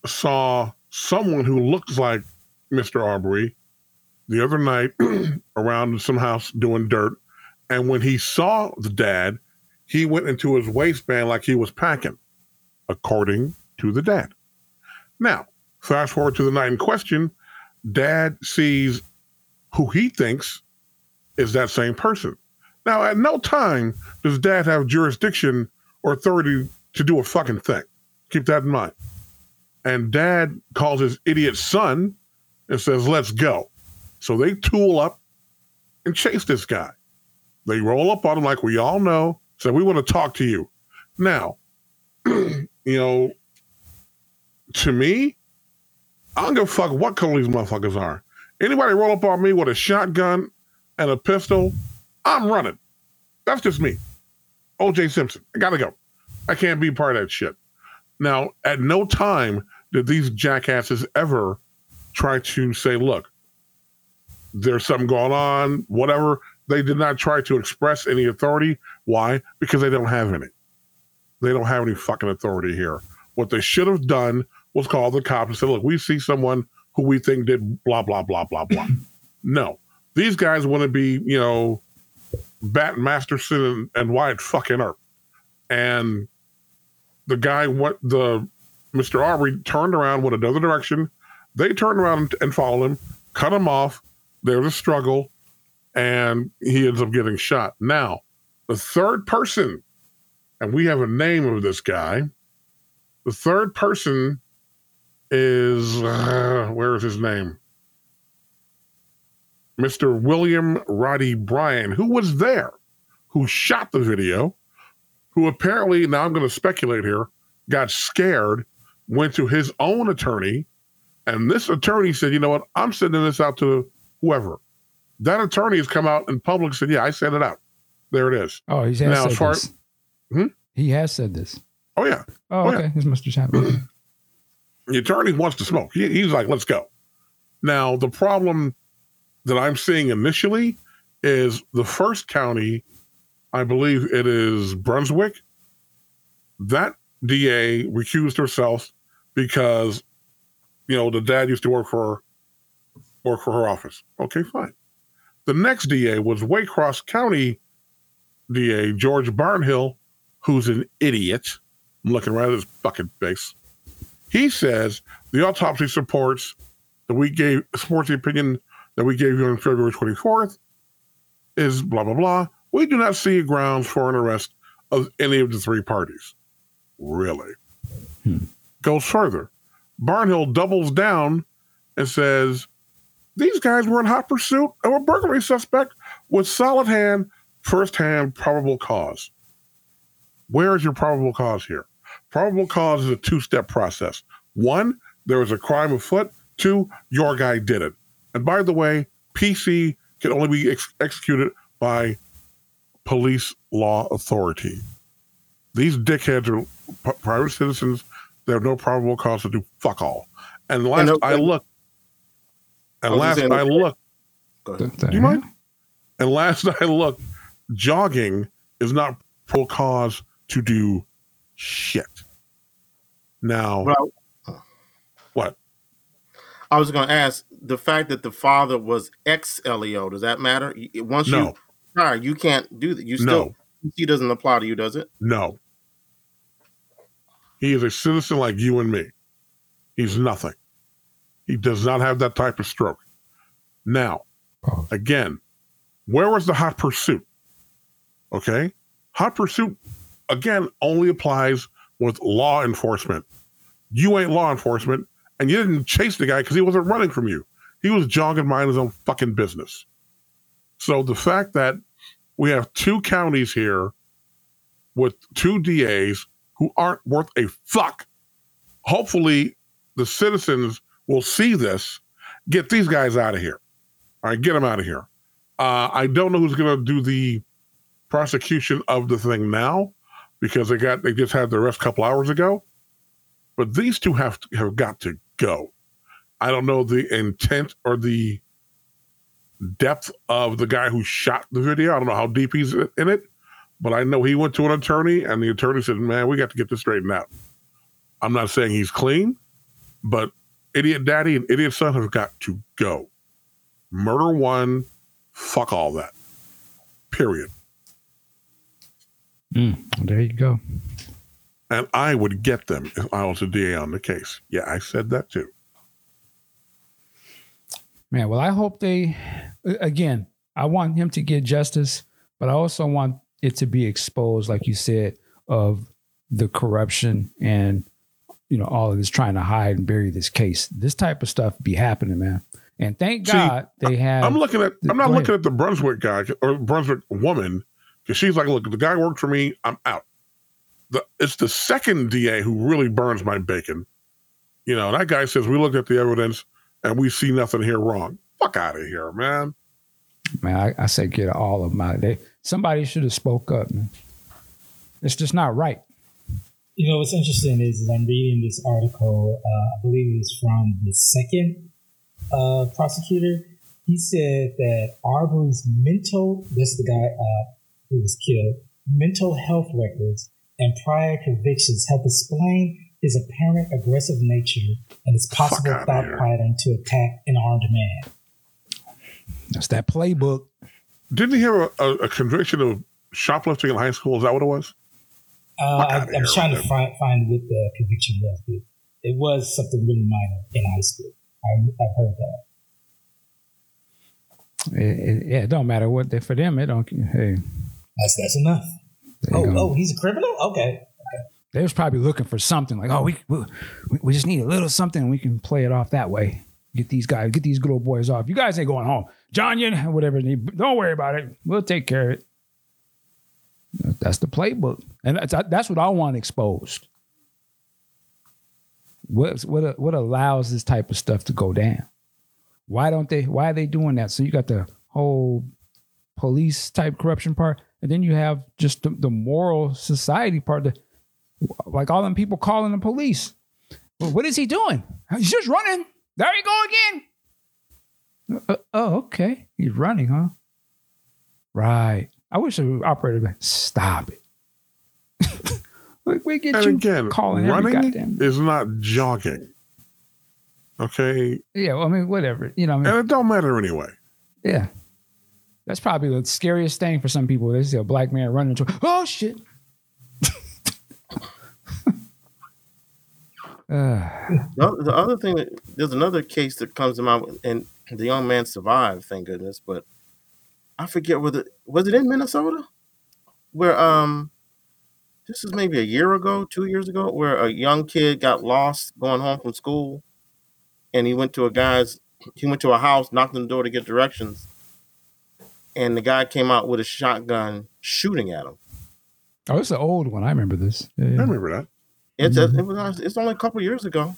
saw someone who looks like Mr. Arbery the other night around some house doing dirt. And when he saw the dad, he went into his waistband like he was packing, according to the dad. Now, fast forward to the night in question, dad sees who he thinks is that same person. Now, at no time does dad have jurisdiction or authority to do a fucking thing. Keep that in mind. And dad calls his idiot son and says, let's go. So they tool up and chase this guy. They roll up on him like we all know, say, we want to talk to you. Now, you know, to me, I don't give a fuck what color these motherfuckers are. Anybody roll up on me with a shotgun and a pistol, I'm running. That's just me. OJ Simpson. I gotta go. I can't be part of that shit. Now, at no time did these jackasses ever try to say, look, there's something going on, whatever. They did not try to express any authority. Why? Because they don't have any. They don't have any fucking authority here. What they should have done was call the cops and say, look, we see someone who we think did blah, blah, blah, blah, blah. no. These guys want to be, you know, Bat Masterson and, and Wyatt fucking Earp. And the guy, what the Mr. Arbery turned around, went another direction. They turned around and, and followed him, cut him off. There's a struggle, and he ends up getting shot. Now, the third person, and we have a name of this guy. The third person is uh, where is his name? Mr. William Roddy Bryan, who was there, who shot the video, who apparently, now I'm going to speculate here, got scared, went to his own attorney, and this attorney said, you know what, I'm sending this out to whoever. That attorney has come out in public and said, yeah, I sent it out. There it is. Oh, he has Now, said as far- this. Hmm? He has said this. Oh, yeah. Oh, Oh, yeah. okay. This must have happened. The attorney wants to smoke. He, he's like, let's go. Now, the problem that I'm seeing initially is the first county, I believe it is Brunswick. That DA recused herself because, you know, the dad used to work for work for her office. Okay, fine. The next DA was Waycross County DA George Barnhill, who's an idiot. I'm looking right at his fucking face. He says the autopsy supports that we gave supports the opinion that we gave you on February 24th is blah blah blah. We do not see grounds for an arrest of any of the three parties. Really? Hmm. Goes further. Barnhill doubles down and says these guys were in hot pursuit of a burglary suspect with solid hand, first hand probable cause. Where is your probable cause here? Probable cause is a two step process. One, there was a crime afoot. Two, your guy did it. And by the way, PC can only be ex- executed by police law authority. These dickheads are p- private citizens. They have no probable cause to do fuck all. And last no- uh, I looked, and oh, I last saying, I looked, Go The- ahead. the do you mind? And last I looked, jogging is not pro cause to do shit. Now, Well, oh. what? I was going to ask the fact that the father was ex LEO. Does that matter? Once No. you retire, you can't do that. You No. still he doesn't apply to you, does it? No. He is a citizen like you and me. He's nothing. He does not have that type of stroke. Now, oh. again, where was the hot pursuit? Okay. Hot pursuit, again, only applies with law enforcement. You ain't law enforcement, and you didn't chase the guy because he wasn't running from you. He was jogging minding his own fucking business. So the fact that we have two counties here with two DAs who aren't worth a fuck, hopefully the citizens will see this, get these guys out of here. All right, get them out of here. Uh, I don't know who's going to do the prosecution of the thing now because they got they just had the arrest a couple hours ago. But these two have to, have got to go. I don't know the intent or the depth of the guy who shot the video. I don't know how deep he's in it, but I know he went to an attorney, and the attorney said, "Man, we got to get this straightened out." I'm not saying he's clean, but idiot daddy and idiot son have got to go. Murder one, fuck all that. Period. Mm, there you go. And I would get them if I was a DA on the case. Yeah, I said that too. Man, well, I hope they, again, I want him to get justice, but I also want it to be exposed, like you said, of the corruption and, you know, all of this trying to hide and bury this case. This type of stuff be happening, man. And thank See, God they have. I'm looking at. I'm not looking at the Brunswick guy or Brunswick woman because she's like, "Look, the guy worked for me. I'm out." The, it's the second DA who really burns my bacon. You know, that guy says we looked at the evidence and we see nothing here wrong. Fuck out of here, man. man, I, I say get all of my. They, somebody should have spoke up, man. It's just not right. You know what's interesting is, is I'm reading this article. Uh, I believe it's from the second uh, prosecutor. He said that Arbery's mental, this is the guy uh, who was killed, mental health records and prior convictions help explain his apparent aggressive nature and his possible outta thought pattern to attack an armed man. That's that playbook. Didn't he have a, a, a conviction of shoplifting in high school? Is that what it was? Uh, I, outta I'm trying to man. find, find what the conviction was, but it was something really minor in high school. I, I've heard that. It, it, yeah, it don't matter what they for them. It don't. Hey, That's that's enough. there Oh, go. oh, he's a criminal. Okay. they was probably looking for something like, oh, we we, we just need a little something. And we can play it off that way. Get these guys, get these good old boys off. You guys ain't going home, John. You whatever. Don't worry about it. We'll take care of it. That's the playbook, and that's that's what I want exposed. What what what allows this type of stuff to go down? Why don't they? Why are they doing that? So you got the whole police type corruption part, and then you have just the, the moral society part. the, like all them people calling the police. Well, what is he doing? He's just running. There you go again. Uh, oh, okay. He's running, huh? Right. I wish the operator would stop it. Like, we get And you again, calling every running goddamn. is not jogging. Okay, Yeah, well, I mean, whatever. You know, I mean, and it don't matter anyway. yeah. That's probably the scariest thing for some people. They see a black man running into, oh shit. uh, The, the other thing, that, there's another case that comes to mind, and the young man survived, thank goodness. But I forget whether was it in Minnesota, where um, this is maybe a year ago, two years ago, where a young kid got lost going home from school, and he went to a guy's, he went to a house, knocked on the door to get directions, and the guy came out with a shotgun shooting at him. oh, it's an old one. I remember this. Yeah, I remember that. It's a, it was it's only a couple years ago.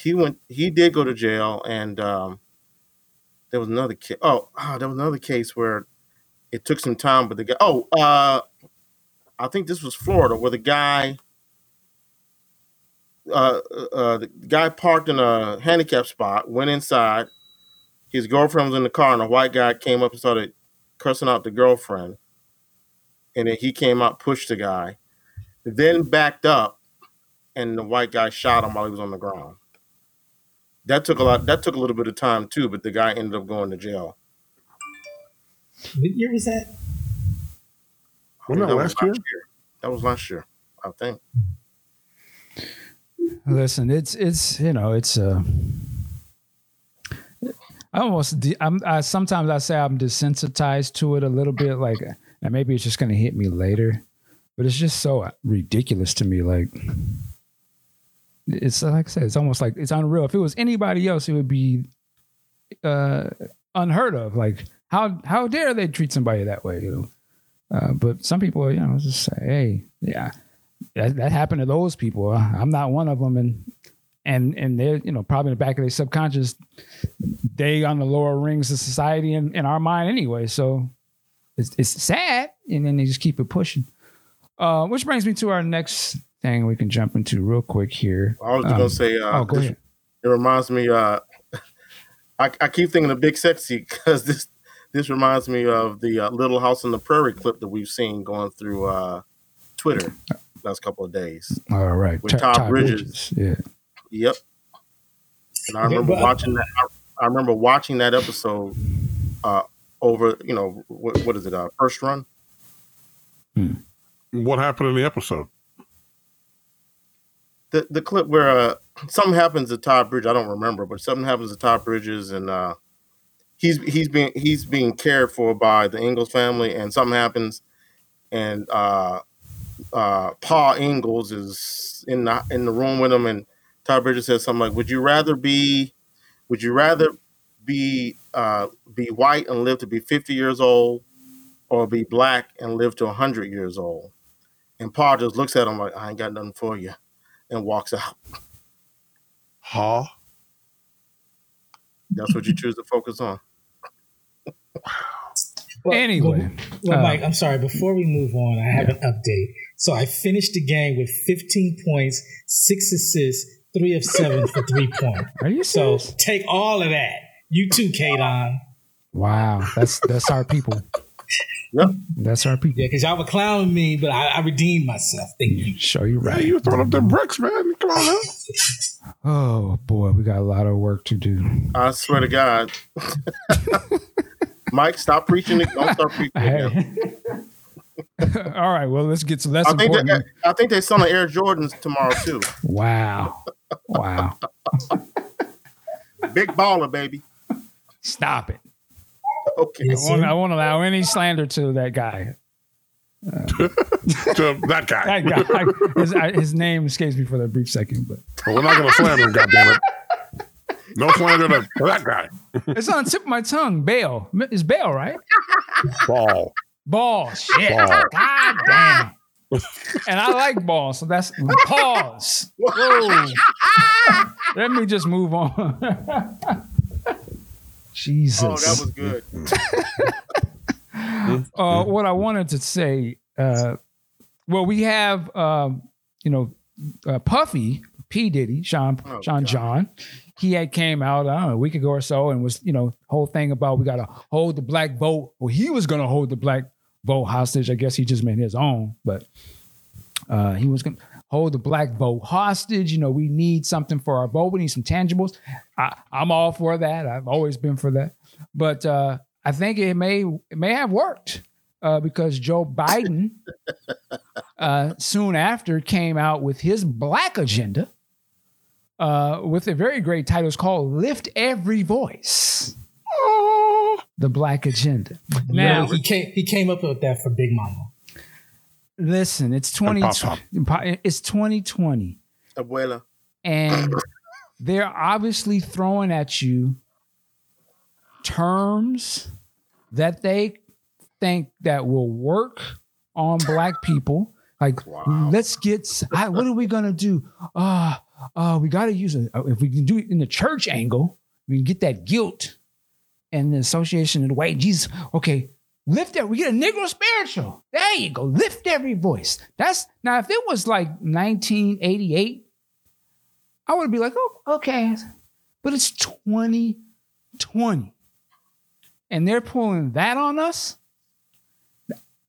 He went. He did go to jail, and um, there was another case. Oh, ah, there was another case where it took some time, but the guy. Oh, uh, I think this was Florida, where the guy, uh, uh, the guy parked in a handicap spot, went inside. His girlfriend was in the car, and a white guy came up and started cursing out the girlfriend. And then he came out, pushed the guy, then backed up, and the white guy shot him while he was on the ground. That took a lot. That took a little bit of time too, but the guy ended up going to jail. What year was that? I Wasn't think that was last year? That was last year, I think. Listen, it's it's you know it's uh I almost de- I'm I sometimes I say I'm desensitized to it a little bit like and maybe it's just going to hit me later but it's just so ridiculous to me like it's like I said it's almost like it's unreal if it was anybody else it would be uh unheard of like how how dare they treat somebody that way you know uh, but some people you know just say hey yeah that, that happened to those people. I'm not one of them, and and and they're you know probably in the back of their subconscious, they on the lower rings of society in, in our mind anyway. So it's it's sad, and then they just keep it pushing. Uh, which brings me to our next thing we can jump into real quick here. I was Um, gonna say. Uh, oh, go ahead. It reminds me. Uh, I, I keep thinking of Big Sexy because this this reminds me of the uh, Little House on the Prairie clip that we've seen going through uh, Twitter last couple of days. All right. With Todd Bridges. Yeah. Yep. And I remember but- watching that. I, I remember watching that episode uh, over. You know what, what is it? Uh, first run. What happened in the episode? the the clip where uh, something happens to Todd Bridges. I don't remember, but something happens to Todd Bridges, and uh, he's he's being he's being cared for by the Ingalls family, and something happens, and uh, uh, Paul Ingalls is in the in the room with him, and Todd Bridges says something like, "Would you rather be, would you rather be uh, be white and live to be fifty years old, or be black and live to hundred years old?" And Paul just looks at him like, "I ain't got nothing for you." and walks out. Huh? That's what you choose to focus on. Well, Anyway, Well, uh, Mike, I'm sorry. Before we move on, I have an update. So I finished the game with 15 points, six assists, three of seven for three point. Are you So serious? take all of that. You too, Kadon. Wow. That's that's our people. Yep. That's our people. Yeah, because y'all were clowning me, but I, I redeemed myself. Thank you. Show you Hey, right. you throwing up them bricks, man. Come on now. Oh boy, we got a lot of work to do. I swear to God. Mike, stop preaching it. Don't start preaching it. Hey. All right. Well, let's get to that's I think important. that, I think they're selling Air Jordans tomorrow too. Wow. Wow. Big baller, baby. Stop it. Okay. I won't. I won't allow any slander to that guy. to that guy. That guy. his, I- his name escapes me for that brief second, but We're not going to slander him, goddammit. No slander to to that guy. it's on the tip of my tongue. Bale. It's Bale, right? Ball. Ball. Shit. Ball. God damn. And I like ball, so that's pause. Whoa. Let me just move on. Jesus. Oh, that was good. uh, what I wanted to say, uh, well, we have, um, you know, uh, Puffy P Diddy, Sean Oh, Sean God. John. He had came out I don't know, a week ago or so and was, you know, whole thing about we got to hold the black vote. Well, he was going to hold the black vote hostage. I guess he just made his own, but uh, he was going to hold the black vote hostage. You know, we need something for our vote. We need some tangibles. I, I'm all for that. I've always been for that. But uh, I think it may it may have worked uh, because Joe Biden uh, soon after came out with his black agenda uh, with a very great title. It's called "Lift Every Voice." The Black Agenda. Now, Yeah, he came he came up with that for Big Mama. listen, it's twenty. It's twenty twenty. Abuela. and they're obviously throwing at you terms that they think that will work on black people like Wow. let's get s- I, what are we gonna do uh uh we gotta use it if we can do it in the church angle we can get that guilt and the association of the white jesus okay lift it we get a negro spiritual there you go lift every voice that's now if it was like 1988 I would be like, oh, okay. But it's 2020. And they're pulling that on us.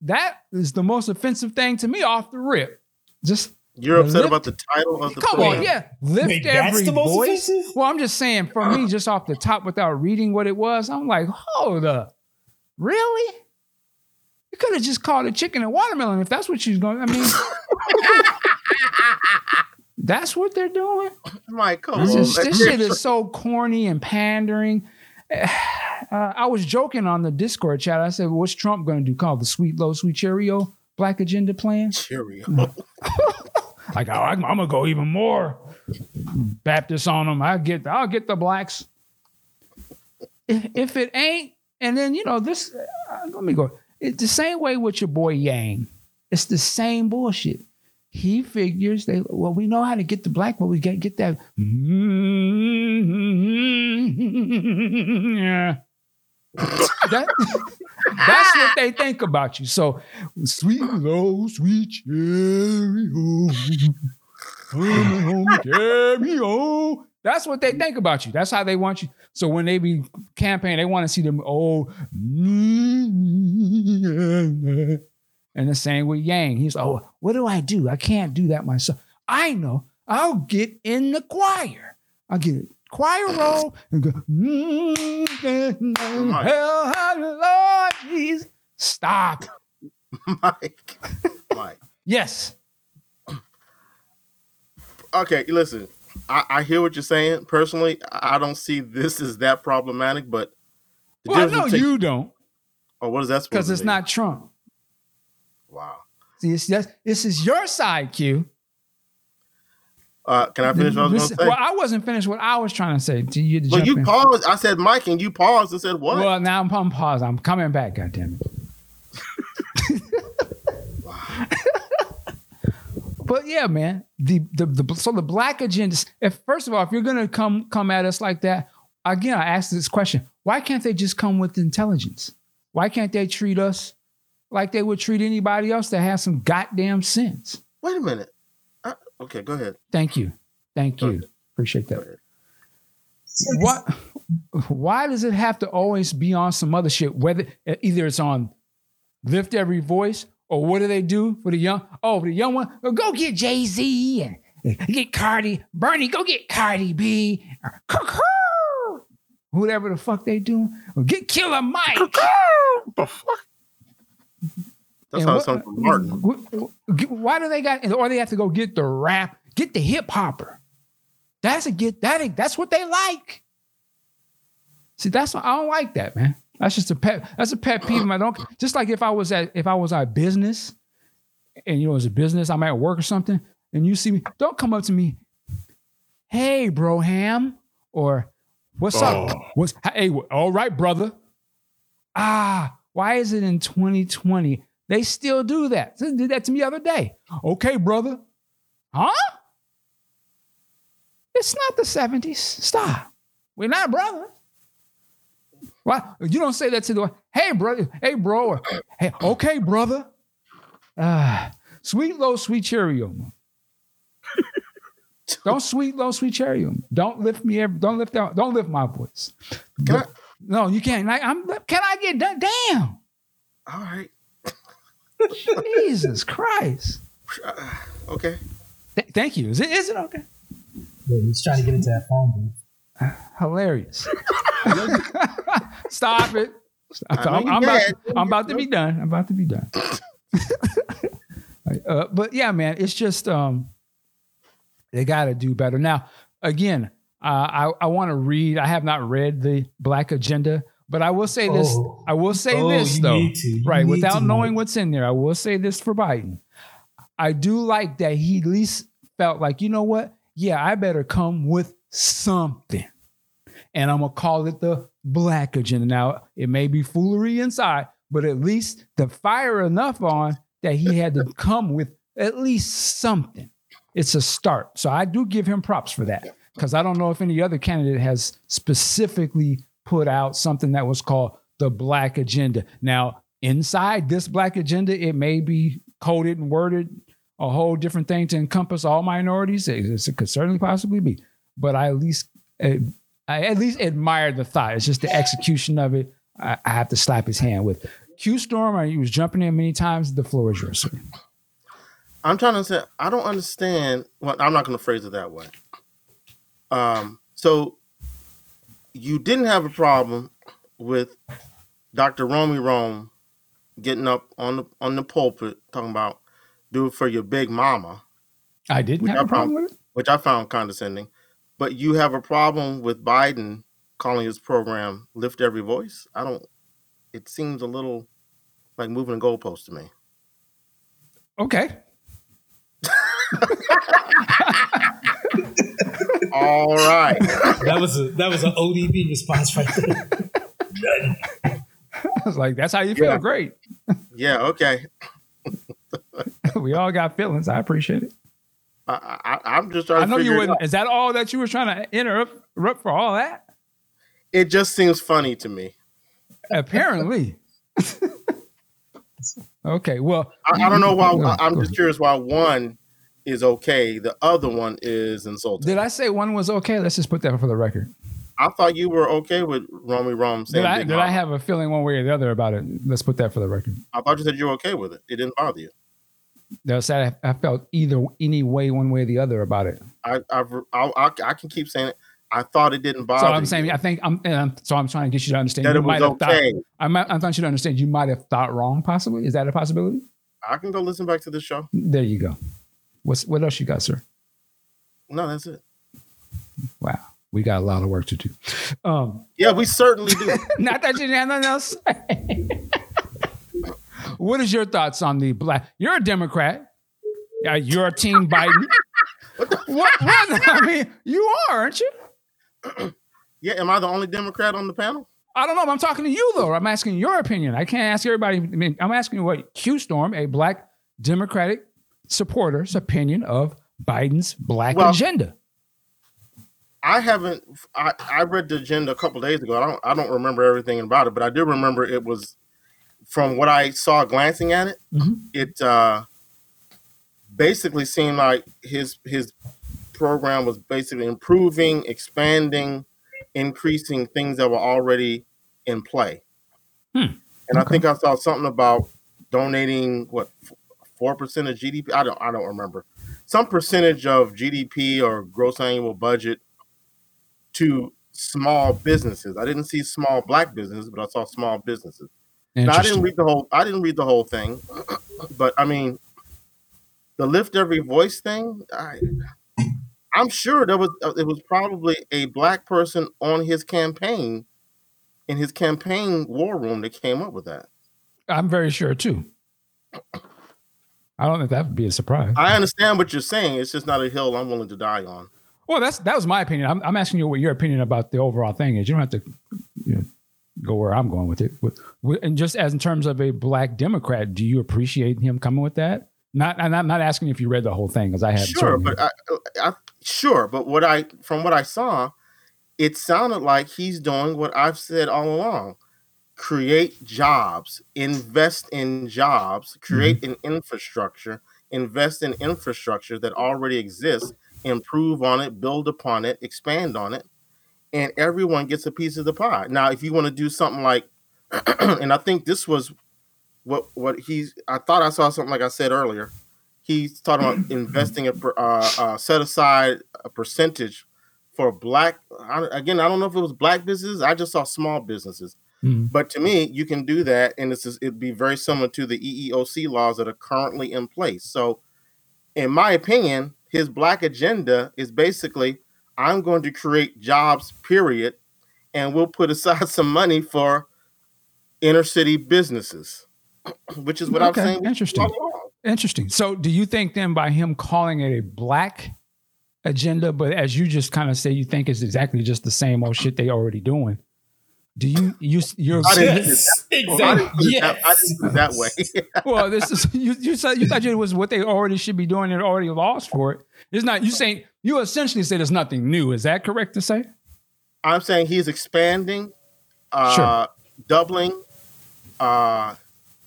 That is the most offensive thing to me off the rip. Just You're upset Lift- about the title of the come program? on, yeah. Lift Wait, that's every the most voice. offensive? Well, I'm just saying, for me, just off the top without reading what it was, I'm like, hold up. Really? You could have just called it chicken and watermelon if that's what she's going. I mean, that's what they're doing. Mike, come This, on. is- this shit is so corny and pandering. Uh, I was joking on the Discord chat. I said, "What's Trump going to do? Call the sweet low sweet Cheerio Black Agenda plan?" Cheerio. Like, oh, I'm, I'm gonna go even more Baptist on them. I get, I'll get the blacks. If, it ain't, and then you know this. Uh, let me go. It's the same way with your boy Yang. It's the same bullshit. He figures they well, we know how to get the black, but we got get that. Yeah. That, that's what they think about you. So, sweet low, sweet cherry, oh, coming home, carry on. That's what they think about you. That's how they want you. So when they be campaign, they want to see them oh and the same with Yang. He's oh, what do I do? I can't do that myself. I know. I'll get in the choir. I'll get it choir roll and go, mm, hell, Lord, Jesus. Stop. Mike. Mike. Yes. Okay, listen. I, I hear what you're saying. Personally, I don't see this as that problematic, but Well, I difference know between- you don't Oh, what is that supposed because it's mean? not Trump. Wow. See, it's just, this is your side, Q. Uh, can I finish what I was going to say? Well, I wasn't finished what I was trying to say. To you Well, you in. paused. I said Mike, and you paused and said what? Well, now I'm, I'm paused. I'm coming back. God damn it. but yeah, man. The, the the so the black agenda. If first of all, if you're gonna come come at us like that, again, I ask this question: Why can't they just come with intelligence? Why can't they treat us like they would treat anybody else that has some goddamn sense? Wait a minute. Uh, okay, go ahead. Thank you, thank Go you, ahead. appreciate that. what why does it have to always be on some other shit whether either it's on lift every voice or what do they do for the young oh for the young one, go get jay-z and get cardi bernie go get cardi b whatever the fuck they do or get killer mike What the fuck? That's And how it sounds from Martin. wh- wh- Why do they got? Or they have to go get the rap, get the hip hopper. That's a get that. That's what they like. See, that's I don't like that, man. That's just a pet. That's a pet peeve. I don't just like if I was at if I was at business, and you know, as a business, I'm at work or something, and you see me, don't come up to me, hey, bro, ham, or what's up? Oh. What's hey? All right, brother. Ah, why is it in 2020 they still do that? They did that to me the other day. Okay, brother. Huh? It's not the 70s. Stop. We're not brothers. Why you don't say that to the hey brother, hey bro, or hey, okay, brother. Ah, sweet low, sweet Cheerio. don't sweet low, sweet Cheerio. Don't lift me ever, don't lift out, don't lift my voice. Can I- no, you can't. Like, I'm can I get done? Damn. All right. Jesus Christ. Okay. Th- thank you. Is it is it okay? Yeah, he's trying to get into that phone booth. Hilarious. Stop it. Stop. I know I'm, I'm about. I'm about to be done. I'm about to be done. uh, but yeah, man, it's just um, they got to do better. Now, again, uh, I I want to read. I have not read the Black Agenda, but I will say this. Oh. I will say Oh, this though, need to. You right? Without knowing Mike. what's in there, I will say this for Biden. I do like that he at least felt like, you know what? Yeah, I better come with something. And I'm gonna call it the black agenda. Now, it may be foolery inside, but at least the fire enough on that he had to come with at least something. It's a start. So I do give him props for that. Because I don't know if any other candidate has specifically put out something that was called the black agenda. Now, inside this black agenda, it may be coded and worded a whole different thing to encompass all minorities. It, it could certainly possibly be, but I at least uh, I at least admire the thought. It's just the execution of it. I, I have to slap his hand with. Q Storm, he was jumping in many times. The floor is yours. I'm trying to say I don't understand. Well, I'm not going to phrase it that way. Um, so you didn't have a problem with Dr. Romy Rome getting up on the on the pulpit talking about do it for your big mama, I didn't have I a problem found- with it. which I found condescending. But you have a problem with Biden calling his program "Lift Every Voice." I don't. It seems a little like moving a goalpost to me. Okay. All right. That was a that was an ODB response right there. I was like, that's how you feel. Yeah. Great. Yeah. Okay. we all got feelings. I appreciate it. I, I, I'm just trying I know figure you wouldn't. out. Is that all that you were trying to interrupt, interrupt for all that? It just seems funny to me. Apparently. okay. Well, I, I don't know why. I, ahead, I'm just curious why one is okay, the other one is insulting. Did I say one was okay? Let's just put that for the record. I thought you were okay with Romy Rom saying Did I, did I have a feeling one way or the other about it? Let's put that for the record. I thought you said you were okay with it. It didn't bother you. No. I I felt either any way, one way or the other about it. I I've, I, I I can keep saying it. I thought it didn't bother. So I'm saying, you, I think I'm. I'm- so I'm trying to get you to understand. that you it was have okay. thought. I might. I thought you to understand. You might have thought wrong. Possibly. Is that a possibility? I can go listen back to the show. There you go. What's what else you got, sir? No, that's it. Wow, we got a lot of work to do. Um, Yeah, we certainly do. not that you have nothing else. what is your thoughts on the black? You're a Democrat. Yeah, you're a Team Biden. what, what? I mean, you are, aren't you? yeah, am I the only Democrat on the panel? I don't know. I'm talking to you though. I'm asking your opinion. I can't ask everybody. I mean, I'm asking you what Q Storm, a black Democratic supporter's opinion of Biden's black Well- agenda. I haven't. I, I read the agenda a couple days ago. I don't. I don't remember everything about it, but I do remember it was from what I saw glancing at it. Mhm. It uh, basically seemed like his his program was basically improving, expanding, increasing things that were already in play. Hmm. And I think I saw something about donating what four percent of GDP. I don't. I don't remember some percentage of GDP or gross annual budget to small businesses. I didn't see small black businesses, but I saw small businesses. Now, I didn't read the whole. I didn't read the whole thing, but I mean, the lift every voice thing. I, I'm sure there was. uh, It was probably a black person on his campaign, in his campaign war room, that came up with that. I'm very sure too. I don't think that would be a surprise. I understand what you're saying. It's just not a hill I'm willing to die on. Well, that's that was my opinion. I'm, I'm asking you what your opinion about the overall thing is. You don't have to you know, go where I'm going with it. And just as in terms of a black Democrat, do you appreciate him coming with that? Not, and I'm not asking if you read the whole thing because I have. Sure, but I, I, sure, but what I from what I saw, it sounded like he's doing what I've said all along: create jobs, invest in jobs, create an infrastructure, invest in infrastructure that already exists, improve on it, build upon it, expand on it, and everyone gets a piece of the pie. Now, if you want to do something like, and I think this was what what he's, I thought I saw something like I said earlier he's talking about investing a uh, uh, set aside a percentage for black. I, again, I don't know if it was black businesses. I just saw small businesses. Mhm. But to me, you can do that, and it's just, it'd be very similar to the EEOC laws that are currently in place. So, in my opinion, his black agenda is basically I'm going to create jobs, period, and we'll put aside some money for inner city businesses, which is what Okay, I'm saying. we should do interesting. Interesting. So, do you think then by him calling it a black agenda, but as you just kind of say, you think it's exactly just the same old shit they already doing? Do you you you're I didn't- Yes, Well, I didn't exactly. it that, I didn't put it that way. well, this is you. You said you thought it was what they already should be doing. They're already lost for it. It's not. You saying you essentially say there's nothing new. Is that correct to say? I'm saying he's expanding, uh, Sure. doubling, uh,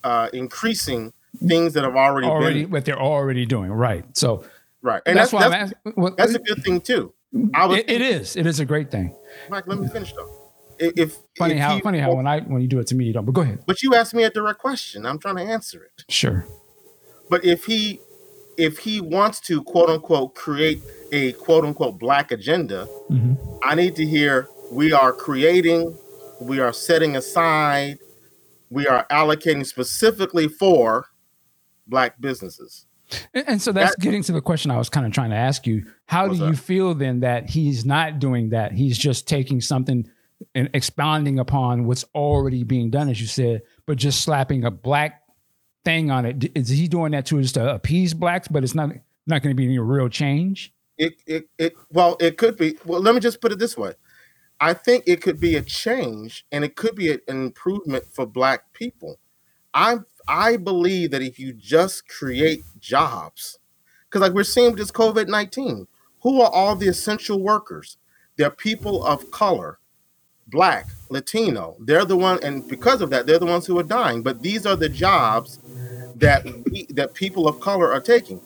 uh, increasing things that have already, Already, been what they're already doing, right? So right, and that's, that's, why that's, I'm asking. Well, that's a good thing too. I was it, it is. It is a great thing. Mike. Let me finish though. If Funny if how he- funny how when I when you do it to me, you don't. But go ahead. but you asked me a direct question. I'm trying to answer it. Sure. But if he if he wants to quote unquote create a quote unquote black agenda, hmm I need to hear we are creating, we are setting aside, we are allocating specifically for black businesses. And, and so that's getting to the question I was kind of trying to ask you. How do you feel then that he's not doing that? He's just taking something and expounding upon what's already being done, as you said, but just slapping a black thing on it. Is he doing that to just to appease blacks, but it's not not going to be any real change? It, it, it, well, it could be. Well, let me just put it this way. I think it could be a change, and it could be an improvement for Black people. I I believe that if you just create jobs, because like we're seeing with this COVID nineteen, who are all the essential workers? They're people of color, Black, Latino. They're the one, and because of that, they're the ones who are dying. But these are the jobs that we, that people of color are taking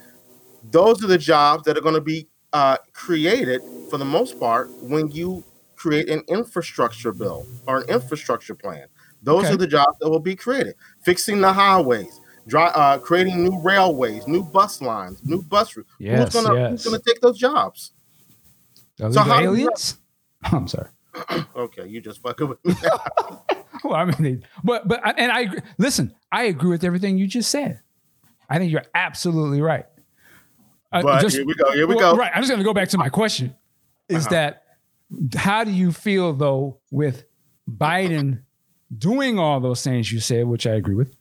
those are the jobs that are going to be uh, created for the most part when you create an infrastructure bill or an infrastructure plan. Those Okay. are the jobs that will be created. Fixing the highways, dry, uh, creating new railways, new bus lines, new bus routes. Yes, who's gonna yes. who's gonna take those jobs? Illegal how do you- I'm sorry. Okay, you just fucking with me. Well, I mean, but but and I listen. I agree with everything you just said. I think you're absolutely right. Uh, But just- here we go. Here we well, go. Right. I'm just going to go back to my question. Is Uh-huh. that how do you feel though with Biden doing all those things you said, which I agree with,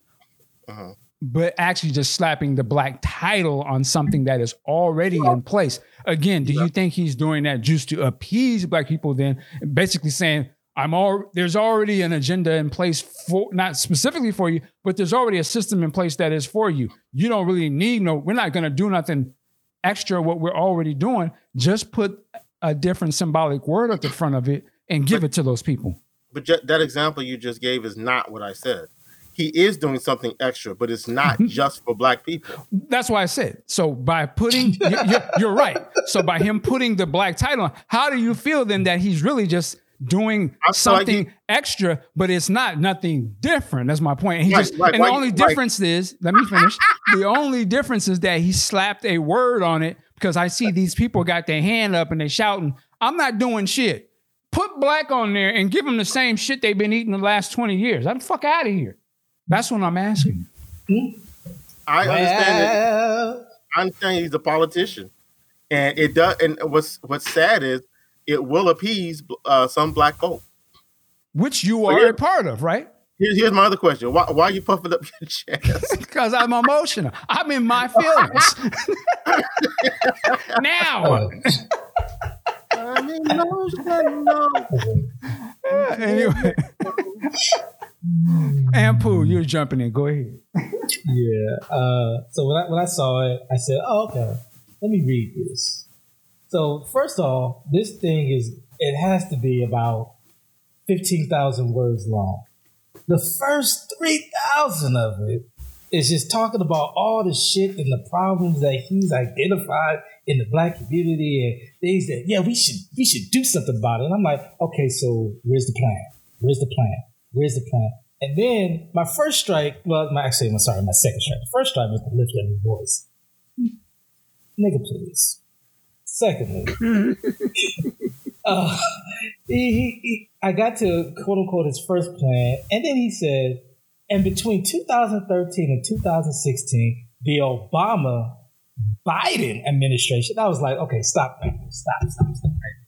Uh-huh. But actually just slapping the black title on something that is already in place? Again, do you think he's doing that just to appease black people? Then basically saying. I'm all there's already an agenda in place for not specifically for you, but there's already a system in place that is for you. You don't really need no, we're not gonna do nothing extra what we're already doing. Just put a different symbolic word at the front of it and give it to those people. But that example you just gave is not what I said. He is doing something extra, but it's not just for black people. That's why I said. So by putting, you- you're, you're right. So by him putting the black title on, how do you feel then that he's really just doing feel like something he- extra, but it's not nothing different? That's my point. And, he Right, just, right, and why the only right. difference is, let me finish. the only difference is that he slapped a word on it because I see these people got their hand up and they shouting, "I'm not doing shit." Put black on there and give them the same shit they've been eating the last 20 years. I'm fuck out of here. That's what I'm asking. I understand that. Well, I understand he's a politician, and it does. And what's what's sad is it will appease uh, some black folk. Which you Well, are yeah. a part of, right? Here's, here's my other question: Why, why are you puffing up your chest? Because I'm emotional. I'm in my feelings. now. I'm emotional. anyway. Pooh, you're jumping in. Go ahead. Yeah. Uh, so when I when I saw it, I said, "Oh, okay. Let me read this." So first off, this thing is it has to be about fifteen thousand words long. The first three thousand of it is just talking about all the shit and the problems that he's identified in the black community and things that yeah we should we should do something about it. And I'm like, okay, so where's the plan? Where's the plan? Where's the plan? And then my first strike, well, my actually, I'm sorry, my second strike. The first strike was to lift every voice. Nigga, please. Secondly, uh, he, he, he, I got to quote unquote his first plan, and then he said, and between 2013 and 2016, the Obama Biden administration, I was like, okay, stop, stop, stop, stop. Right?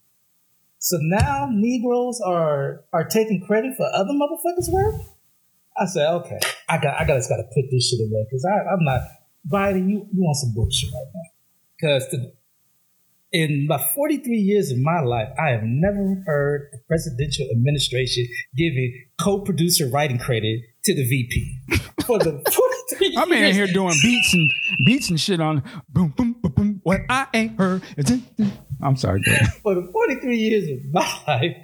So now Negroes are are taking credit for other motherfuckers' work. I said, okay, I got, I got, just got to put this shit away because I'm not Biden. You, you want some bullshit right now? Because in my 43 years of my life, I have never heard a presidential administration giving co-producer writing credit to the VP for the 43 I'm in here doing beats and beats and shit on boom, boom, boom, boom. What I ain't heard. I'm sorry, for the 43 years of my life,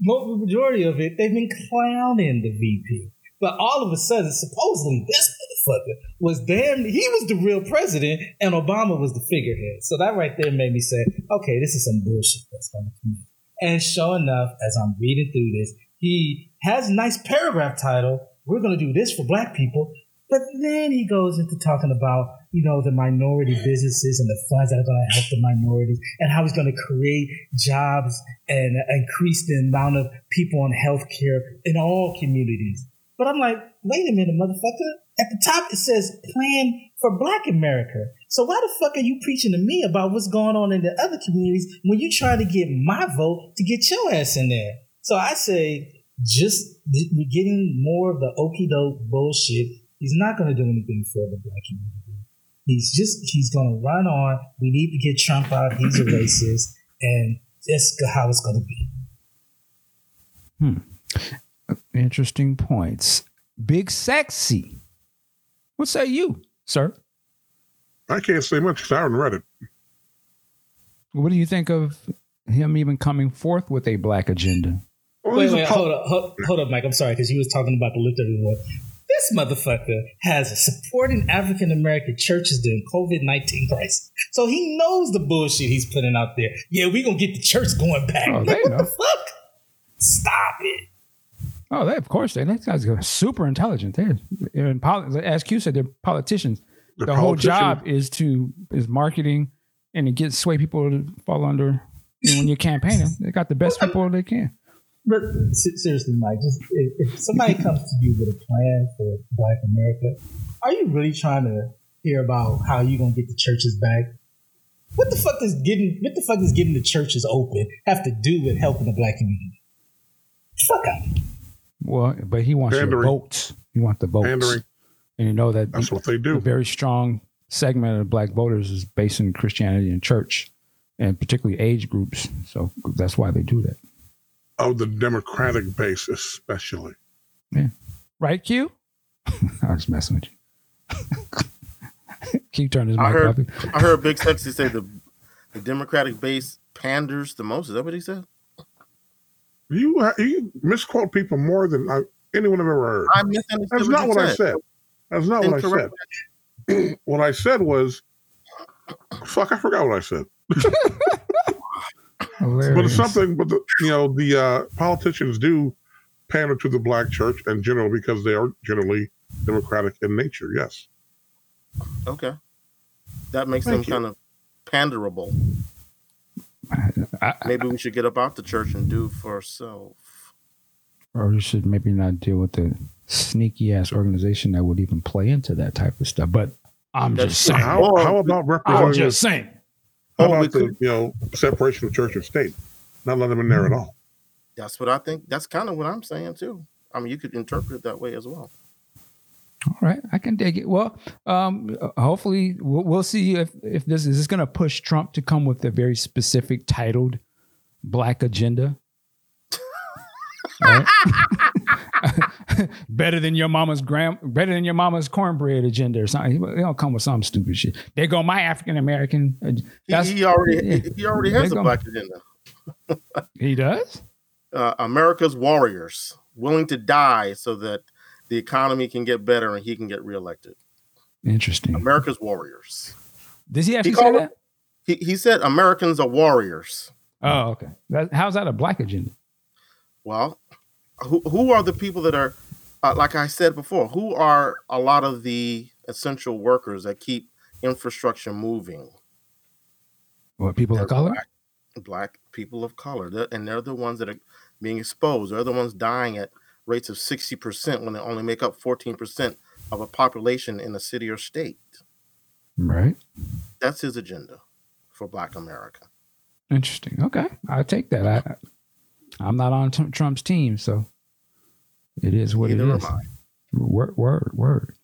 the majority of it, they've been clowning the VP. But all of a sudden, supposedly, this motherfucker was damn, he was the real president and Obama was the figurehead. So that right there made me say, okay, this is some bullshit that's going to come. And sure enough, as I'm reading through this, he has a nice paragraph title. We're going to do this for black people. But then he goes into talking about, you know, the minority businesses and the funds that are going to help the minorities and how he's going to create jobs and uh, increase the amount of people on health care in all communities. But I'm like, wait a minute, motherfucker. At the top, it says plan for black America. So why the fuck are you preaching to me about what's going on in the other communities when you try to get my vote to get your ass in there? So I say, just we're getting more of the okey doke bullshit. He's not going to do anything for the black community. He's just, he's going to run on. We need to get Trump out. He's a racist. And that's how it's going to be. Hmm. Interesting points. Big sexy. What say you, sir? I can't say much because I haven't read it. What do you think of him even coming forth with a black agenda? Well, Wait, a wait, pol- hold up, hold, hold up, Mike. I'm sorry because you was talking about the lift everyone. This This motherfucker has a supporting African American churches during COVID nineteen crisis, so he knows the bullshit he's putting out there. Yeah, we're gonna get the church going back. Oh, like, what know. the fuck? Stop it. Oh, they of course they. These guys are super intelligent. They're, they're in poli- as Q said, they're politicians. The the whole job is to is marketing and to get sway people to fall under you know, when you're campaigning. They got the best people they can. But seriously, Mike, just if, if somebody comes to you with a plan for Black America, are you really trying to hear about how you're gonna get the churches back? What the fuck is getting what the fuck is getting the churches open have to do with helping the black community? Fuck out. Well, but he wants your Pandering. votes. He wants the votes, Pandering. and you know that That's what they do. a very strong segment of black voters is based in Christianity and church, and particularly age groups. So that's why they do that, Of the Democratic base, especially. Yeah. Right? Q. I was messing with you. Q turned his I mic heard- off. I heard Big Sexy say the the Democratic base panders the most. Is that what he said? You you misquote people more than I, anyone I've ever heard. I misunderstood That's not you what I said. said. That's not what I said. what I said was, fuck, I forgot what I said. But it's something. But the, you know, the uh, politicians do pander to the black church in general because they are generally democratic in nature. Yes. Okay, that makes Thank them you. kind of panderable. I, Maybe we should get up out the church and do for ourselves. or we should maybe not deal with the sneaky ass organization that would even play into that type of stuff. But I'm That's just saying. How, how about I'm representing? just saying. How Oh, we about the could- you know separation of church and state? Not let them in there at all. That's what I think. That's kind of what I'm saying too. I mean, you could interpret it that way as well. All right, I can dig it. Well, um, hopefully we'll, we'll see if if this is this going to push Trump to come with a very specific titled Black Agenda. Right? better than your mama's gram, better than your mama's cornbread agenda or something. They don't come with some stupid shit. They go my African American. He, he already he, he already has a gonna- black agenda. he does. Uh, America's warriors willing to die so that the economy can get better and he can get reelected. Interesting. America's warriors. Does he actually say called that? He, he said Americans are warriors. Oh, okay. That, how's that a black agenda? Well, who who are the people that are, uh, like I said before, who are a lot of the essential workers that keep infrastructure moving? What people of color? Black, black people of color, They're- and they're the ones that are being exposed. They're the ones dying at rates of sixty percent when they only make up fourteen percent of a population in a city or state. Right. That's his agenda for Black America. Interesting. Okay, I'll take that. I, I'm not on Tr- Trump's team, so it is what Neither it is. Word, word, word.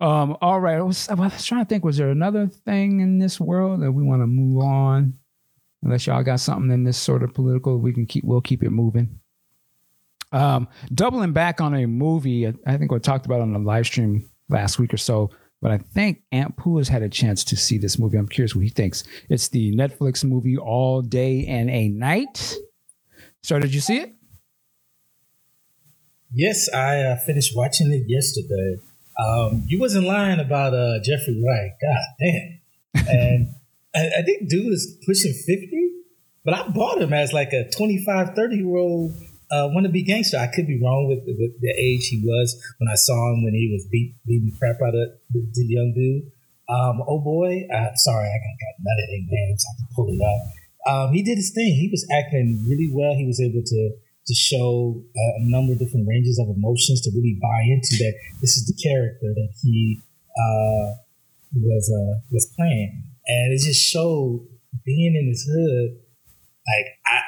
Um. All right. I was, I was trying to think. Was there another thing in this world that we want to move on? Unless y'all got something in this sort of political, we can keep. We'll keep it moving. Um, doubling back on a movie, I, I think we talked about on the live stream last week or so. But I think Aunt Pooh has had a chance to see this movie. I'm curious what he thinks. It's the Netflix movie All Day and a Night. So, did you see it? Yes, I uh, finished watching it yesterday. Um, you wasn't lying about uh, Jeffrey Wright. God damn. And I, I think dude is pushing 50, but I bought him as like a 25, 30 year old uh, wannabe gangster. I could be wrong with, with the age he was when I saw him when he was beat, beating the crap out of the, the young dude. Um, oh boy, uh, sorry, I got, got none of their names. I can pull it up. Um, he did his thing. He was acting really well. He was able to to show uh, a number of different ranges of emotions to really buy into that this is the character that he uh, was uh, was playing, and it just showed being in his hood. Like I,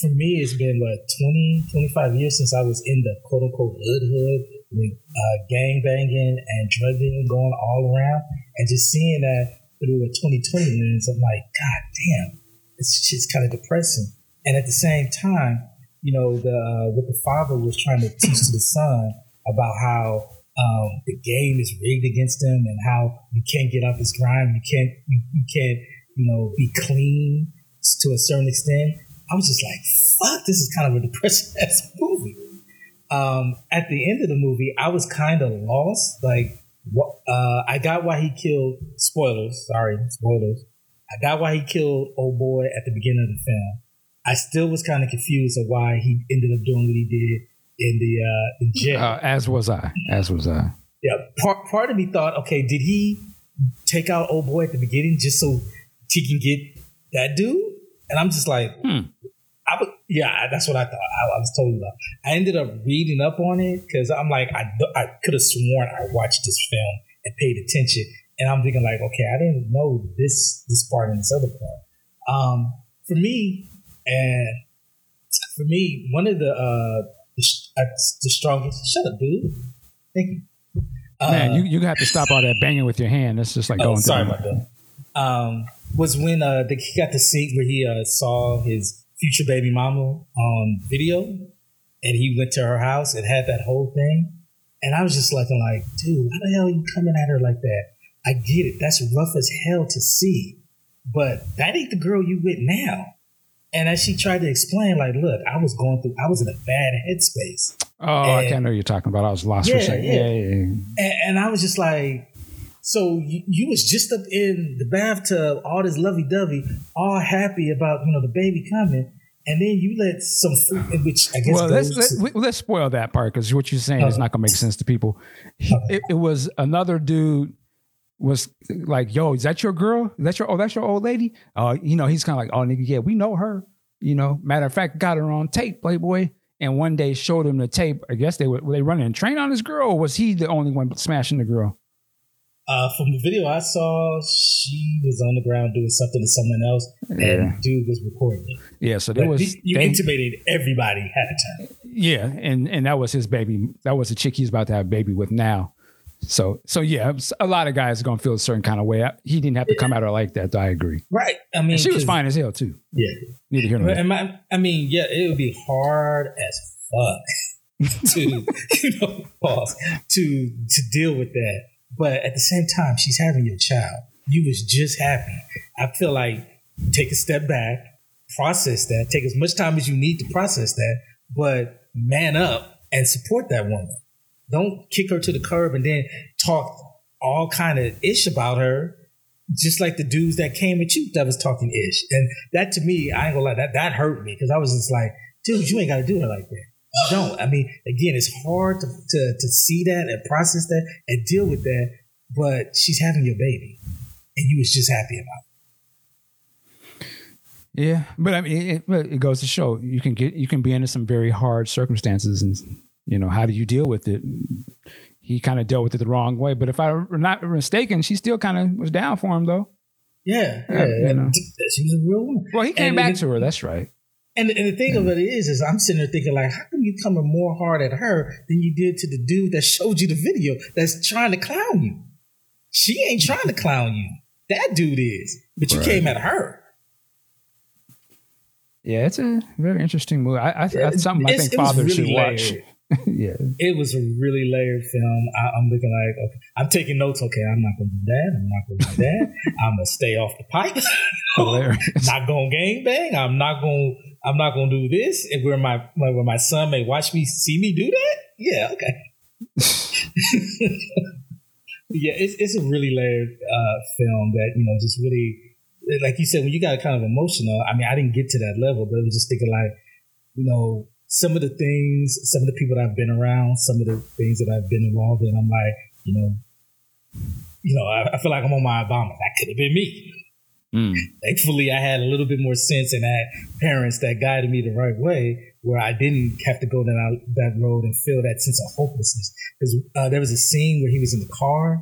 for me, it's been what 20, 25 years since I was in the quote unquote hood hood with uh, gang banging and drug dealing going all around, and just seeing that through a 2020 lens, I'm like, God damn, it's just kind of depressing. And at the same time, you know, the uh, what the father was trying to teach to the son about how um, the game is rigged against him and how you can't get off his grind, you can't, you, you can't, you know, be clean to a certain extent. I was just like, fuck, this is kind of a depressing ass movie. um, at the end of the movie, I was kind of lost. Like, uh, I got why he killed. Spoilers, sorry, spoilers. I got why he killed old boy at the beginning of the film. I still was kind of confused of why he ended up doing what he did in the uh, in jail. Uh, as was I. As was I. Yeah, part part of me thought, okay, did he take out old boy at the beginning just so he can get that dude? And I'm just like, hmm. I would, yeah, that's what I thought. I, I was told about. I ended up reading up on it because I'm like, I, I could have sworn I watched this film and paid attention, and I'm thinking like, okay, I didn't know this this part and this other part. Um, for me, and for me, one of the uh, the, uh, the strongest. Shut up, dude. Thank you. Man, uh, you, you have to stop all that banging with your hand. That's just like oh, going. Sorry about that. Um, was when uh, the, he got the scene where he uh, saw his future baby mama on video, and he went to her house and had that whole thing. And I was just looking like, dude, why the hell are you coming at her like that? I get it. That's rough as hell to see, but that ain't the girl you with now. And as she tried to explain, like, look, I was going through, I was in a bad headspace. Oh, and, I can't know what you're talking about. I was lost yeah, for a second. Yeah, yeah, yeah. And, and, I was just like, so you, you, was just up in the bathtub, all this lovey dovey, all happy about you know the baby coming, and then you let some fruit, which I guess. Well, let's let, us spoil that part because what you're saying uh, is not going to make sense to people. He, okay. it, it was another dude was like, "Yo, is that your girl? Is that your oh, that's your old lady?" Uh, you know, he's kind of like, "Oh, nigga, yeah, we know her." You know, matter of fact, got her on tape, Playboy, and one day showed him the tape. I guess they were, were they running a train on this girl, or was he the only one smashing the girl? Uh, from the video I saw, she was on the ground doing something to someone else, yeah. and dude was recording it. Yeah, so there but was you they, intimated everybody had a time. Yeah, and and that was his baby. That was the chick he's about to have a baby with now. So, so yeah, a lot of guys are gonna feel a certain kind of way. He didn't have to come at her like that. I agree. Right. I mean, and she was fine as hell too. Yeah. Need to hear her. My, I mean, yeah, it would be hard as fuck to you know pause to to deal with that. But at the same time, she's having your child. You was just happy. I feel like take a step back, process that, take as much time as you need to process that, but man up and support that woman. Don't kick her to the curb and then talk all kind of ish about her, just like the dudes that came at you that was talking ish. And that to me, I ain't gonna lie, that that hurt me because I was just like, dude, you ain't gotta do it like that. Don't. I mean, again, it's hard to, to, to see that and process that and deal with that, but she's having your baby and you was just happy about it. Yeah, but I mean, it, it, goes to show you can get you can be into some very hard circumstances and you know, how do you deal with it? He kind of dealt with it the wrong way. But if I'm not mistaken, she still kind of was down for him though. Yeah, yeah, you know. she was a real woman. Well, he came and back it, to her. That's right. And, and the thing yeah. of it is, is I'm sitting there thinking like, how come you coming more hard at her than you did to the dude that showed you the video that's trying to clown you? She ain't trying to clown you. That dude is, but you right. came at her. Yeah, it's a very interesting movie. I, I, that's something I think fathers really should watch. Layered. yeah. It was a really layered film. I, am looking like, okay, I'm taking notes. Okay, I'm not going to do that. I'm not going to do that. I'm going to stay off the pipe. not going to gang bang. I'm not going. I'm not going to do this. And where my where my son may watch me, see me do that. Yeah, okay. yeah, it's it's a really layered uh, film that you know just really, like you said, when you got kind of emotional. I mean, I didn't get to that level, but it was just thinking like, you know, some of the things, some of the people that I've been around, some of the things that I've been involved in, I'm like, you know, you know, I, I feel like I'm on my Obama. That could have been me. Mm. Thankfully, I had a little bit more sense and had parents that guided me the right way, where I didn't have to go down that road and feel that sense of hopelessness. Because uh, there was a scene where he was in the car.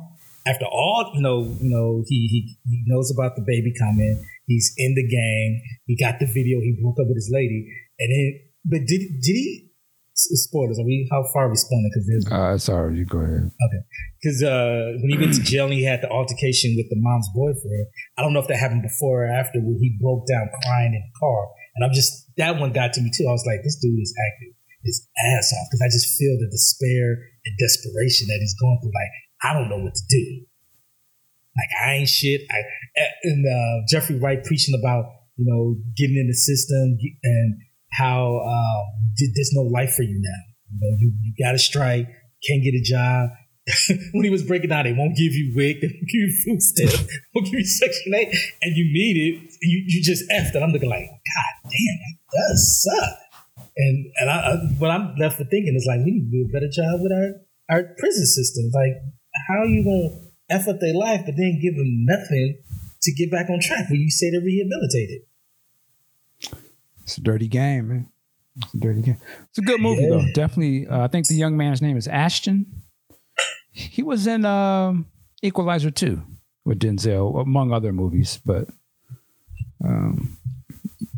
After all, you know, you know, he, he he knows about the baby coming. He's in the gang. He got the video. He broke up with his lady, and then but did did he? Spoilers. Are we? How far are we spoiling? Because. Uh, sorry, you go ahead. Okay. Because uh, when he went to jail and he had the altercation with the mom's boyfriend, I don't know if that happened before or after when he broke down crying in the car. And I'm just that one got to me too. I was like, this dude is acting his ass off because I just feel the despair and desperation that he's going through. Like I don't know what to do. Like I ain't shit. I and uh, Jeffrey Wright preaching about you know getting in the system and how um, there's no life for you now. You know, you, you got to strike, can't get a job. when he was breaking down, they won't give you WIC, they won't give you food stamp, won't give you Section 8, and you need it, you, you just effed it. I'm looking like, God damn, that does suck. And and I, I, what I'm left for thinking is like, we need to do a better job with our, our prison system. Like, how are you going to F up their life, but then give them nothing to get back on track when you say they're rehabilitated? It's a dirty game, man. It's a dirty game. It's a good movie Yeah. though. Definitely. Uh, I think the young man's name is Ashton. He was in um, Equalizer 2 with Denzel, among other movies. But um,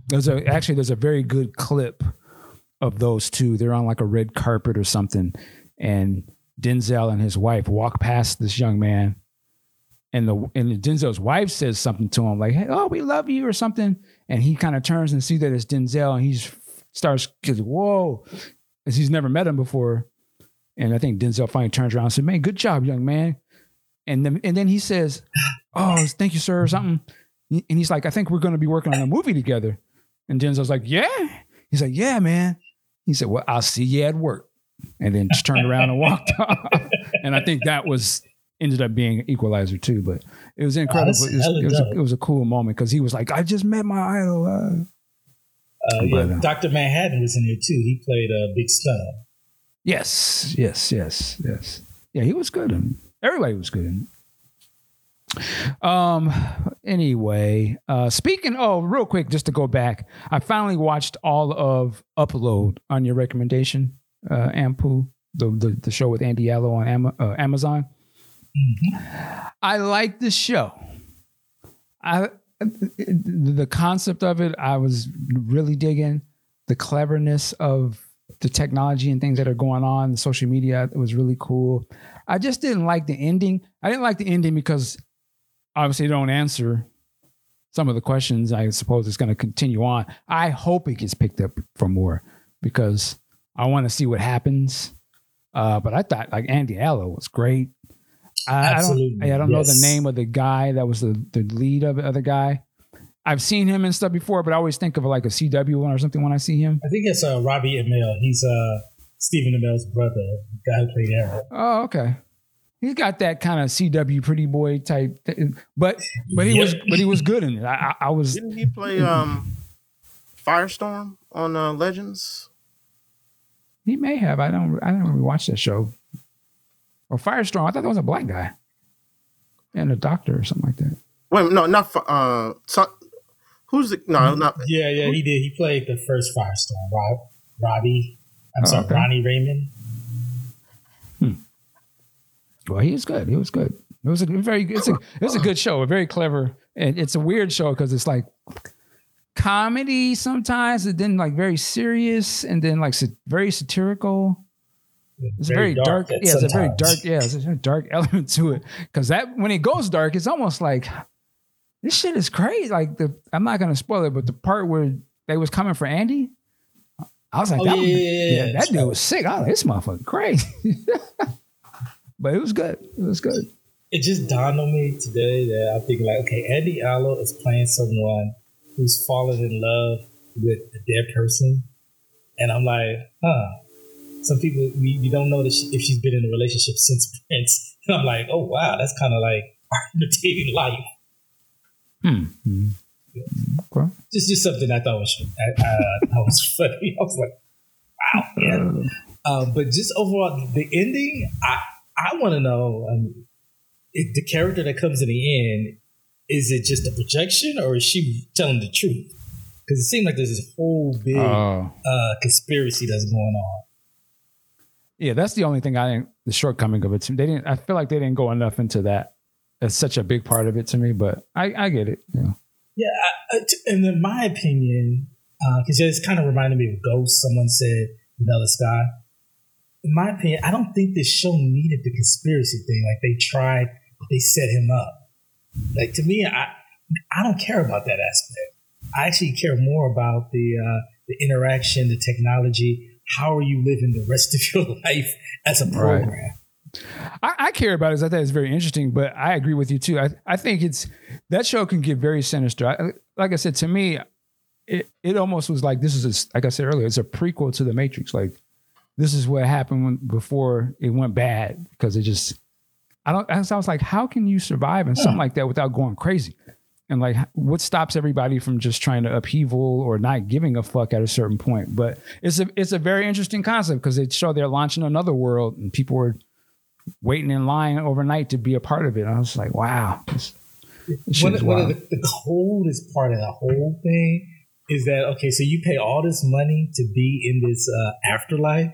there's a actually there's a very good clip of those two. They're on like a red carpet or something, and Denzel and his wife walk past this young man, and the and Denzel's wife says something to him like, "Hey, oh, we love you" or something, and he kind of turns and sees that it's Denzel, and he starts, "Whoa," as he's never met him before. And I think Denzel finally turns around and says, "Man, good job, young man." And then and then he says, "Oh, thank you, sir," or something. And he's like, "I think we're going to be working on a movie together." And Denzel's like, "Yeah." He's like, "Yeah, man." He said, "Well, I'll see you at work," and then just turned around and walked off. And I think that was ended up being an Equalizer 2. But it was incredible. that's it, was, it, was a, it was a cool moment because he was like, "I just met my idol." Uh, Uh, yeah, Dr. Manhattan was in there too. He played a uh, Big Stunna. Yes, yes, yes, yes. Yeah, he was good in everybody was good. Um anyway, uh speaking oh real quick just to go back, I finally watched all of Upload on your recommendation, uh Aunt Pooh, the the, the show with Andy Allo on Ama- uh, Amazon. I like the show. I the concept of it I was really digging the cleverness of the technology and things that are going on, the social media it was really cool. I just didn't like the ending. I didn't like the ending because obviously don't answer some of the questions. I suppose it's going to continue on. I hope it gets picked up for more because I want to see what happens. Uh, but I thought like Andy Allo was great. I, I don't, I don't know the name of the guy that was the, the lead of the other guy. I've seen him and stuff before, but I always think of like a CW one or something when I see him. I think it's uh, Robbie Amell. He's uh, Stephen Amell's brother, the guy who played Arrow. Oh, okay. He's got that kind of CW pretty boy type, th- but but he was but he was good in it. I, I, I was Didn't he play um Firestorm on uh, Legends? he may have. I don't I didn't really watch that show. Or Firestorm. I thought that was a black guy and a doctor or something like that. Wait, no, not Fi- uh. So, who's the no, not Yeah, yeah, he did. He played the first Firestorm. Rob, Robbie, I'm Oh, sorry, okay. Ronnie Raymond. Well, he was good. He was good. It was a very it's a it was a good show. A very clever. And it's a weird show because it's like comedy sometimes, and then like very serious, and then like sa- very satirical. It's very, dark. at yeah, it's a very dark. Yeah, it's a very dark element to it. Because that when it goes dark, it's almost like this shit is crazy. Like the I'm not gonna spoil it, but the part where they was coming for Andy, I was like, Oh, that, yeah, was- yeah, yeah, that dude was sick. I was like, this motherfucker crazy. but it was good. It was good. It just dawned on me today that I think like, okay, Andy Allo is playing someone who's fallen in love with a dead person, and I'm like, huh. Some people we, we don't know that she, if she's been in a relationship since Prince. And I'm like, oh wow, that's kind of like imitating life. Hmm. Hmm. Okay. Just just something I thought was I, I was funny. I was like, wow, yeah. Uh, but just overall, the ending, I I want to know um, the character that comes in the end is it just a projection or is she telling the truth? Because it seemed like there's this whole big Oh. uh, conspiracy that's going on. Yeah, that's the only thing I didn't. The shortcoming of it. They didn't. I feel like they didn't go enough into that. It's such a big part of it to me. But I, I get it. Yeah, I, and in my opinion, because it's kind of reminded me of Ghost. Someone said Vanilla Sky. In my opinion, I don't think this show needed the conspiracy thing. Like they tried, they set him up. Like to me, I I don't care about that aspect. I actually care more about the uh, the interaction, the technology. How are you living the rest of your life as a Right. program? I, I care about it. 'cause I think it's very interesting, but I agree with you too. I, I think it's that show can get very sinister. I, like I said, to me, it, it almost was like this is a, like I said earlier, it's a prequel to the Matrix. Like this is what happened when, before it went bad because it just I don't. I was like, how can you survive in something like that without going crazy? And like, what stops everybody from just trying to upheaval or not giving a fuck at a certain point? But it's a it's a very interesting concept because they show they're launching another world and people were waiting in line overnight to be a part of it. And I was like, wow. This, this one, one of the, the coldest part of the whole thing is that okay, so you pay all this money to be in this uh, afterlife,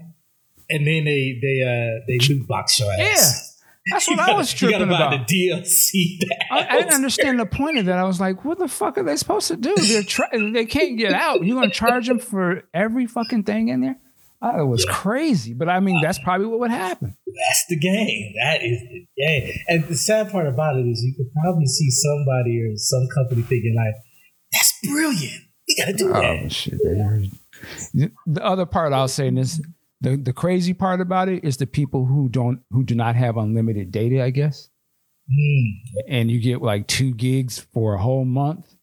and then they they uh they loot box your ass. Yeah. That's what I was tripping about. The DLC. I, I, didn't understand the point of that. I was like, "What the fuck are they supposed to do? They're tra- they can't get out. You're gonna charge them for every fucking thing in there." Oh, it was yeah. crazy, but I mean, that's probably what would happen. That's the game. That is the game. And the sad part about it is, you could probably see somebody or some company thinking like, "That's brilliant. We got to do oh, that." Shit, the other part I'll say is the the crazy part about it is the people who don't who do not have unlimited data, I guess. Mm. And you get like two gigs for a whole month,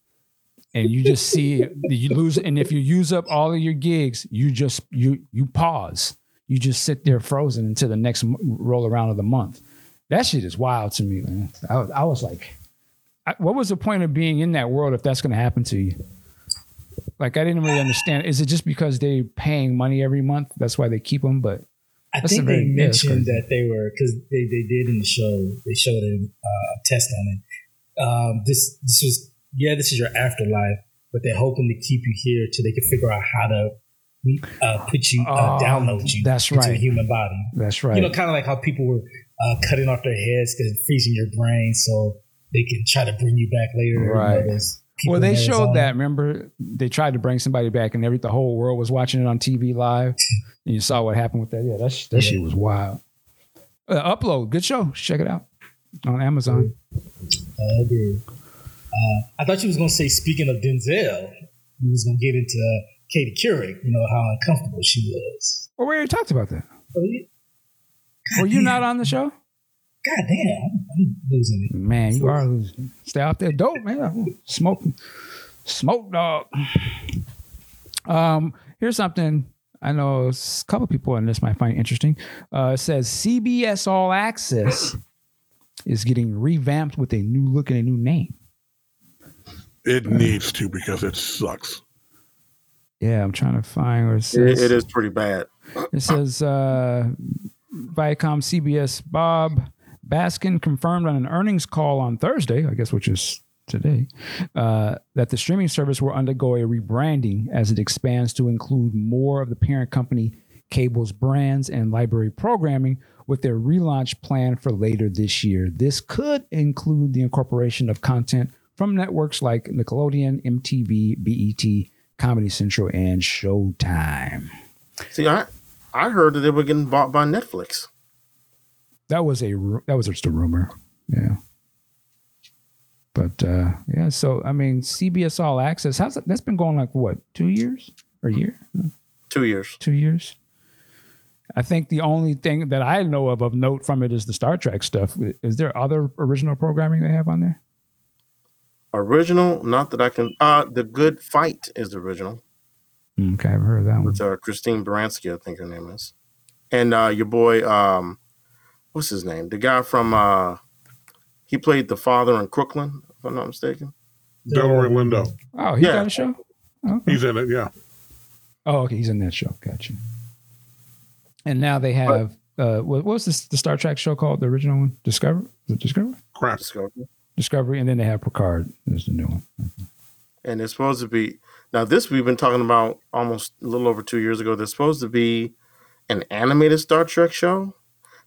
and you just see you lose. And if you use up all of your gigs, you just you you pause. You just sit there frozen until the next roll around of the month. That shit is wild to me, man. I, I was like, I, what was the point of being in that world if that's going to happen to you? Like I didn't really understand. Is it just because they're paying money every month? That's why they keep them. But I think very, they mentioned that they were because they, they did in the show. They showed a uh, test on it. Um, this this was yeah, this is your afterlife, but they're hoping to keep you here till they can figure out how to uh, put you uh, oh, download you that's into right. a human body. That's right. You know, kind of like how people were uh, cutting off their heads because freezing your brain so they can try to bring you back later. Right. You know, well, they showed that. Remember, they tried to bring somebody back, and every the whole world was watching it on TV live. and you saw what happened with that. Yeah, that that yeah. shit was wild. Uh, upload, good show. Check it out on Amazon. I agree. Uh, I thought you was gonna say, speaking of Denzel, you was gonna get into Katie Couric. You know how uncomfortable she was. Well, we already talked about that. Oh, yeah. Were you not on the show? God damn, I'm, I'm losing it. Man, you are losing. Stay out there, dope, man. Smoking, smoke dog. Um, here's something I know a couple people in this might find interesting. Uh, it says CBS All Access is getting revamped with a new look and a new name. It needs to because it sucks. Yeah, I'm trying to find where it says. it, it is pretty bad. It says uh, Viacom CBS Bob Bakish confirmed on an earnings call on Thursday, I guess, which is today, uh, that the streaming service will undergo a rebranding as it expands to include more of the parent company cable's brands and library programming with their relaunch plan for later this year. This could include the incorporation of content from networks like Nickelodeon, MTV, BET, Comedy Central, and Showtime. See, I I heard that they were getting bought by Netflix. That was a that was just a rumor. Yeah. But uh, yeah, so I mean, CBS All Access. How's that? That's been going like what two years or a year? Two years. Two years. I think the only thing that I know of of note from it is the Star Trek stuff. Is there other original programming they have on there? Original, not that I can. Uh, the Good Fight is the original. Mm, okay, I've heard of that one. With uh, Christine Baranski, I think her name is, and uh, your boy um, what's his name? The guy from uh he played the father in Crooklyn, if I'm not mistaken. Delroy Lindo. Oh, he yeah. got a show? Okay. He's in it, yeah. Oh, okay, he's in that show. Gotcha. And now they have uh what, was this the Star Trek show called? The original one? Discovery? Is Discovery? Crap. Discovery. Discovery, and then they have Picard is the new one. And it's supposed to be now this we've been talking about almost a little over two years ago. There's supposed to be an animated Star Trek show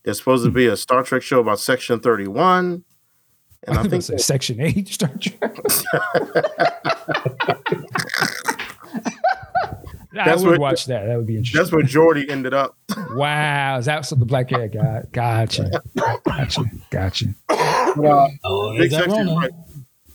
there's supposed to be a Star Trek show about Section 31. And I, I think Section 8 Star Trek. I would what, watch that. That would be interesting. That's where Geordi ended up. wow. Is that what the black hair got? Gotcha. Gotcha. Gotcha. Uh, oh, Big section, right.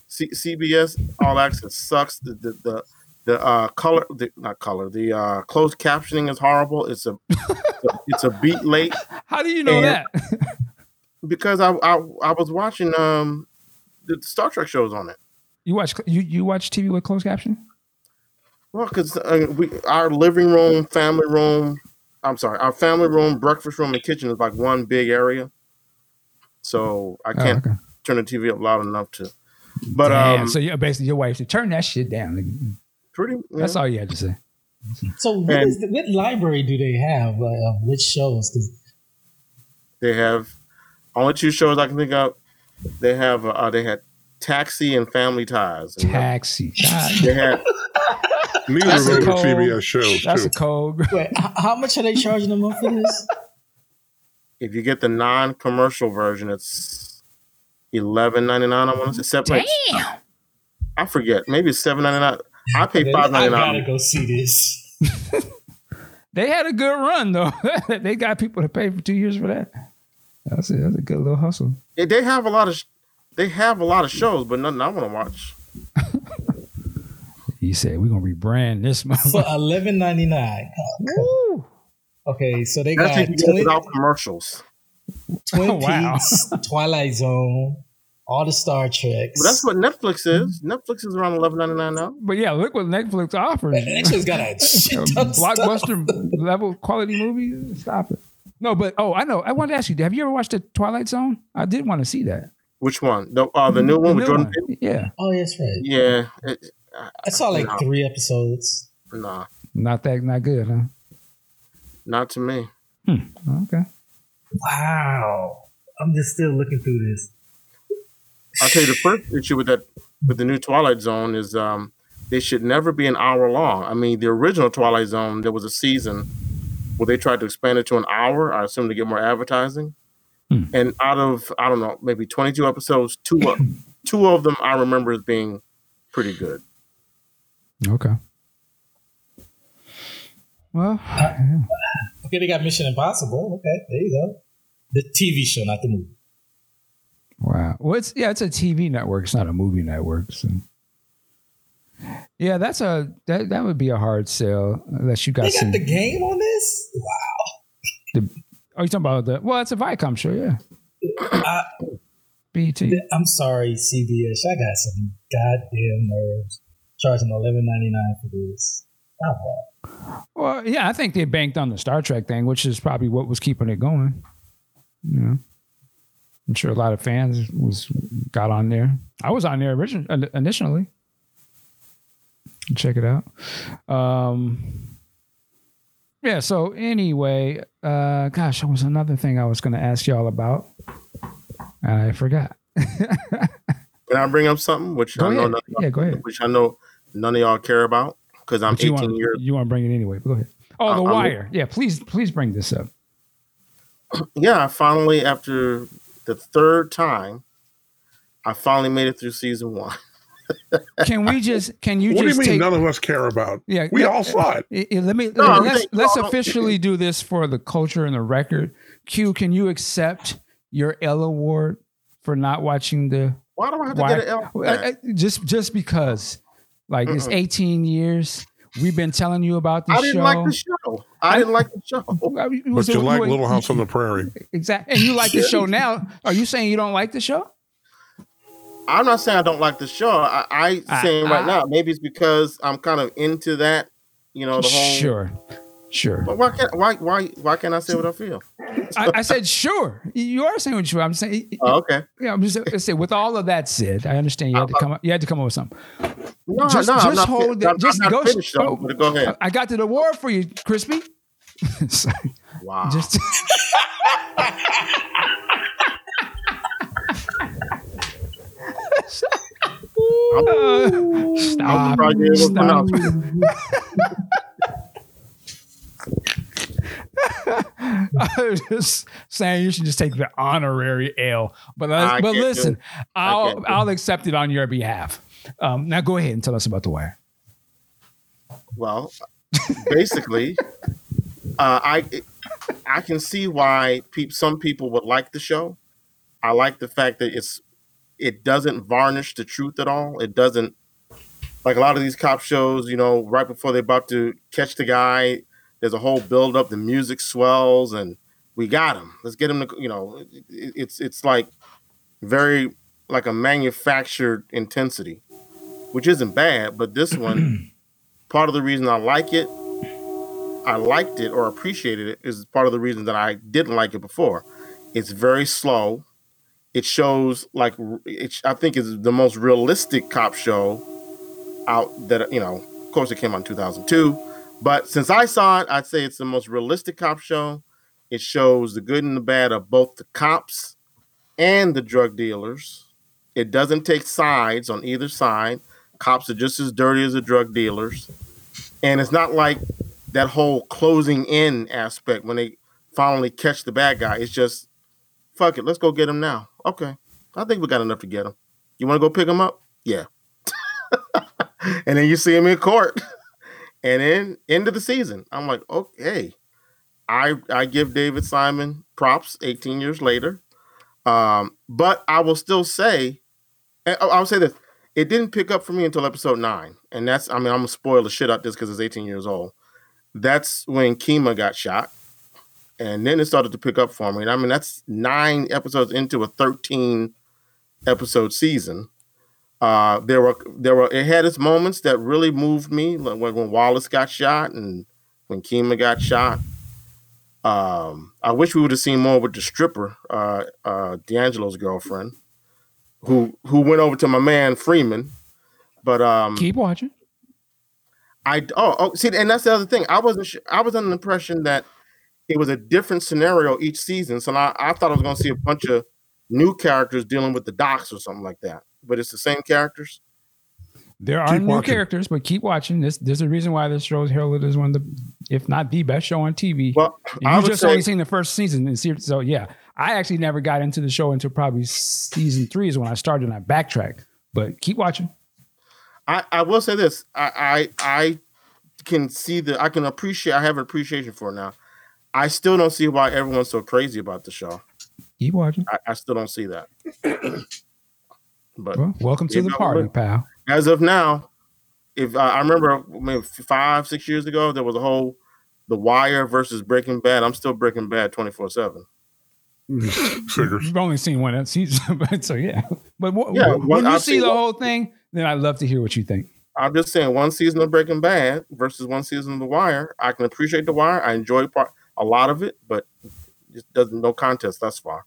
C- CBS All Access sucks. The, the, the the uh, color, the, not color, the uh, closed captioning is horrible. It's a, it's a beat late. How do you know and that? because I, I I was watching um the Star Trek shows on it. You watch you you watch TV with closed captioning? Well, because uh, we our living room, family room, I'm sorry, our family room, breakfast room, and kitchen is like one big area. So I Oh, can't okay. turn the TV up loud enough to. But Damn, um, so yeah, basically your wife said, turn that shit down. Pretty. That's all you had to say. So what, And- is the, what library do they have? Uh, which shows? They have only two shows I can think of. They have uh, they had Taxi and Family Ties. And Taxi. God, They had Neither That's of a those are cold- CBS shows, that's too. a cold. wait, how much are they charging a month for this? if you get the non-commercial version, it's eleven ninety nine. I want to say seven. wait, Damn. I forget. Maybe it's seven ninety nine. I pay Okay, five I ninety gotta go see this. They had a good run though. they got people to pay for two years for that. That's a, that's a good little hustle. They they have a lot of sh- they have a lot of shows, but nothing I want to watch. He said we're gonna rebrand this month For motherfucker. eleven ninety nine. Woo. Okay, so they That's got if you get it Twin, without commercials. Twin Wow. Peaks, Twilight Zone, all the Star Treks. But that's what Netflix is. Netflix is around eleven ninety nine now. But yeah, look what Netflix offers. Netflix got a shit ton of blockbuster level quality movie. Stop it. No, but oh, I know. I wanted to ask you: Have you ever watched the Twilight Zone? I did want to see that. Which one? The uh, the new one with Jordan one. Peele. Yeah, Oh, yes, right. Yeah, it, I saw like No. three episodes. nah, not that, not good, huh? not to me. Okay. Wow. I'm just still looking through this. I'll tell you the first issue with that with the new Twilight Zone is um they should never be an hour long. I mean, the original Twilight Zone, there was a season where they tried to expand it to an hour. I assume to get more advertising. Hmm. And out of I don't know, maybe twenty two episodes, two of, two of them I remember as being pretty good. Okay. Well, yeah. Okay, they got Mission Impossible. Okay, there you go. The TV show, not the movie. Wow. Well, it's yeah, it's a TV network. It's not a movie network. So. Yeah, that's a that that would be a hard sell unless you got They some. the game on this? Wow. Are oh, you talking about the? Well, it's a Viacom show. Yeah. Uh, I, BT. I'm sorry, CBS. I got some goddamn nerves charging eleven ninety nine for this. Stop that. Well, yeah, I think they banked on the Star Trek thing, which is probably what was keeping it going. You know, I'm sure a lot of fans was got on there. I was on there originally initially. Check it out. Um, yeah. So anyway, uh, gosh, there was another thing I was going to ask y'all about, and I forgot. Can I bring up something which Go I know ahead. none, Yeah, go ahead. which I know none of y'all care about because I'm But you 18 want years. you want to bring it anyway? Go ahead. Oh, Uh, the I'm- wire. Yeah, please, please bring this up. Yeah, finally after the third time, I finally made it through season one. Can we just? Can you what do you just mean take? none of us care about? Yeah, We yeah. all saw it. I- I- let me No, let's saying- let's no, no. officially do this for the culture and the record. Q, can you accept your L award for not watching the Why do I have to get an L? for that? just just because, like it's Mm-mm. 18 years. We've been telling you about this show. I didn't show. like the show. I didn't like the show. It But you like Little House on the Prairie. exactly, and you like the show now. Are you saying you don't like the show? I'm not saying I don't like the show. I, I I- saying right I- now maybe it's because I'm kind of into that. You know the whole. Sure, sure. But why can't why why why can't I say what I feel? I, I said sure. You are saying what you. I'm saying. Oh, okay. Yeah, I'm just I say with all of that said, I understand you had to come up. You had to come up with something. No, Just- no, I'm just not, hold it- I'm, just I'm go- not finished though. oh. But go ahead. I got to the award for you, Crispy. Wow. just Uh, stop. surprised you able to Stop. I was just saying you should just take the honorary L. But uh, I but listen. I'll can't do it. I'll accept it on your behalf. Um, now go ahead and tell us about the wire. Well, basically, uh, I I can see why peop, some people would like the show. I like the fact that it's it doesn't varnish the truth at all. It doesn't like a lot of these cop shows. You know, right before they're about to catch the guy, there's a whole build up. The music swells, and we got him. Let's get him to you know. It, it's it's like very like a manufactured intensity, which isn't bad. But this one, part of the reason I like it I liked it or appreciated it is part of the reason that I didn't like it before. It's very slow. It shows like it, I think is the most realistic cop show out that you know. Of course, it came out in 2002, but since I saw it, I'd say it's the most realistic cop show. It shows the good and the bad of both the cops and the drug dealers. It doesn't take sides on either side. Cops are just as dirty as the drug dealers. And it's not like that whole closing in aspect when they finally catch the bad guy. It's just, fuck it, let's go get him now. Okay. I think we got enough to get him. You want to go pick him up? Yeah. and then you see him in court. And then end of the season. I'm like, okay. I I give David Simon props 18 years later. Um, but I will still say, I'll say this: it didn't pick up for me until episode nine, and that's I mean I'm gonna spoil the shit out this because it's 18 years old. That's when Kima got shot, and then it started to pick up for me. And I mean that's nine episodes into a 13 episode season. Uh, there were there were it had its moments that really moved me, like when, Wallace got shot and when Kima got shot. Um, I wish we would have seen more with the stripper, uh, uh, D'Angelo's girlfriend, who who went over to my man Freeman. But um, keep watching. I oh, oh see, and that's the other thing. I wasn't sh- I was under the impression that it was a different scenario each season. So I, I thought I was going to see a bunch of new characters dealing with the docks or something like that. But it's the same characters. There are keep new watching. characters, but keep watching. This there's a reason why this show is heralded as one of the, if not the best show on TV. Well, you just say, only seen the first season, and see, so yeah, I actually never got into the show until probably season three is when I started and I backtracked. But keep watching. I, I will say this. I, I I can see the I can appreciate I have an appreciation for it now. I still don't see why everyone's so crazy about the show. Keep watching. I, I still don't see that. but well, welcome to the party, pal as of now, if uh, I remember maybe five, six years ago, there was a whole The Wire versus Breaking Bad. I'm still Breaking Bad 24 seven. You've only seen one season, but so yeah. But w- yeah, when you I've see the whole thing, then I'd love to hear what you think. I'm just saying, one season of Breaking Bad versus one season of The Wire. I can appreciate The Wire. I enjoy part, a lot of it, but it doesn't no contest thus far.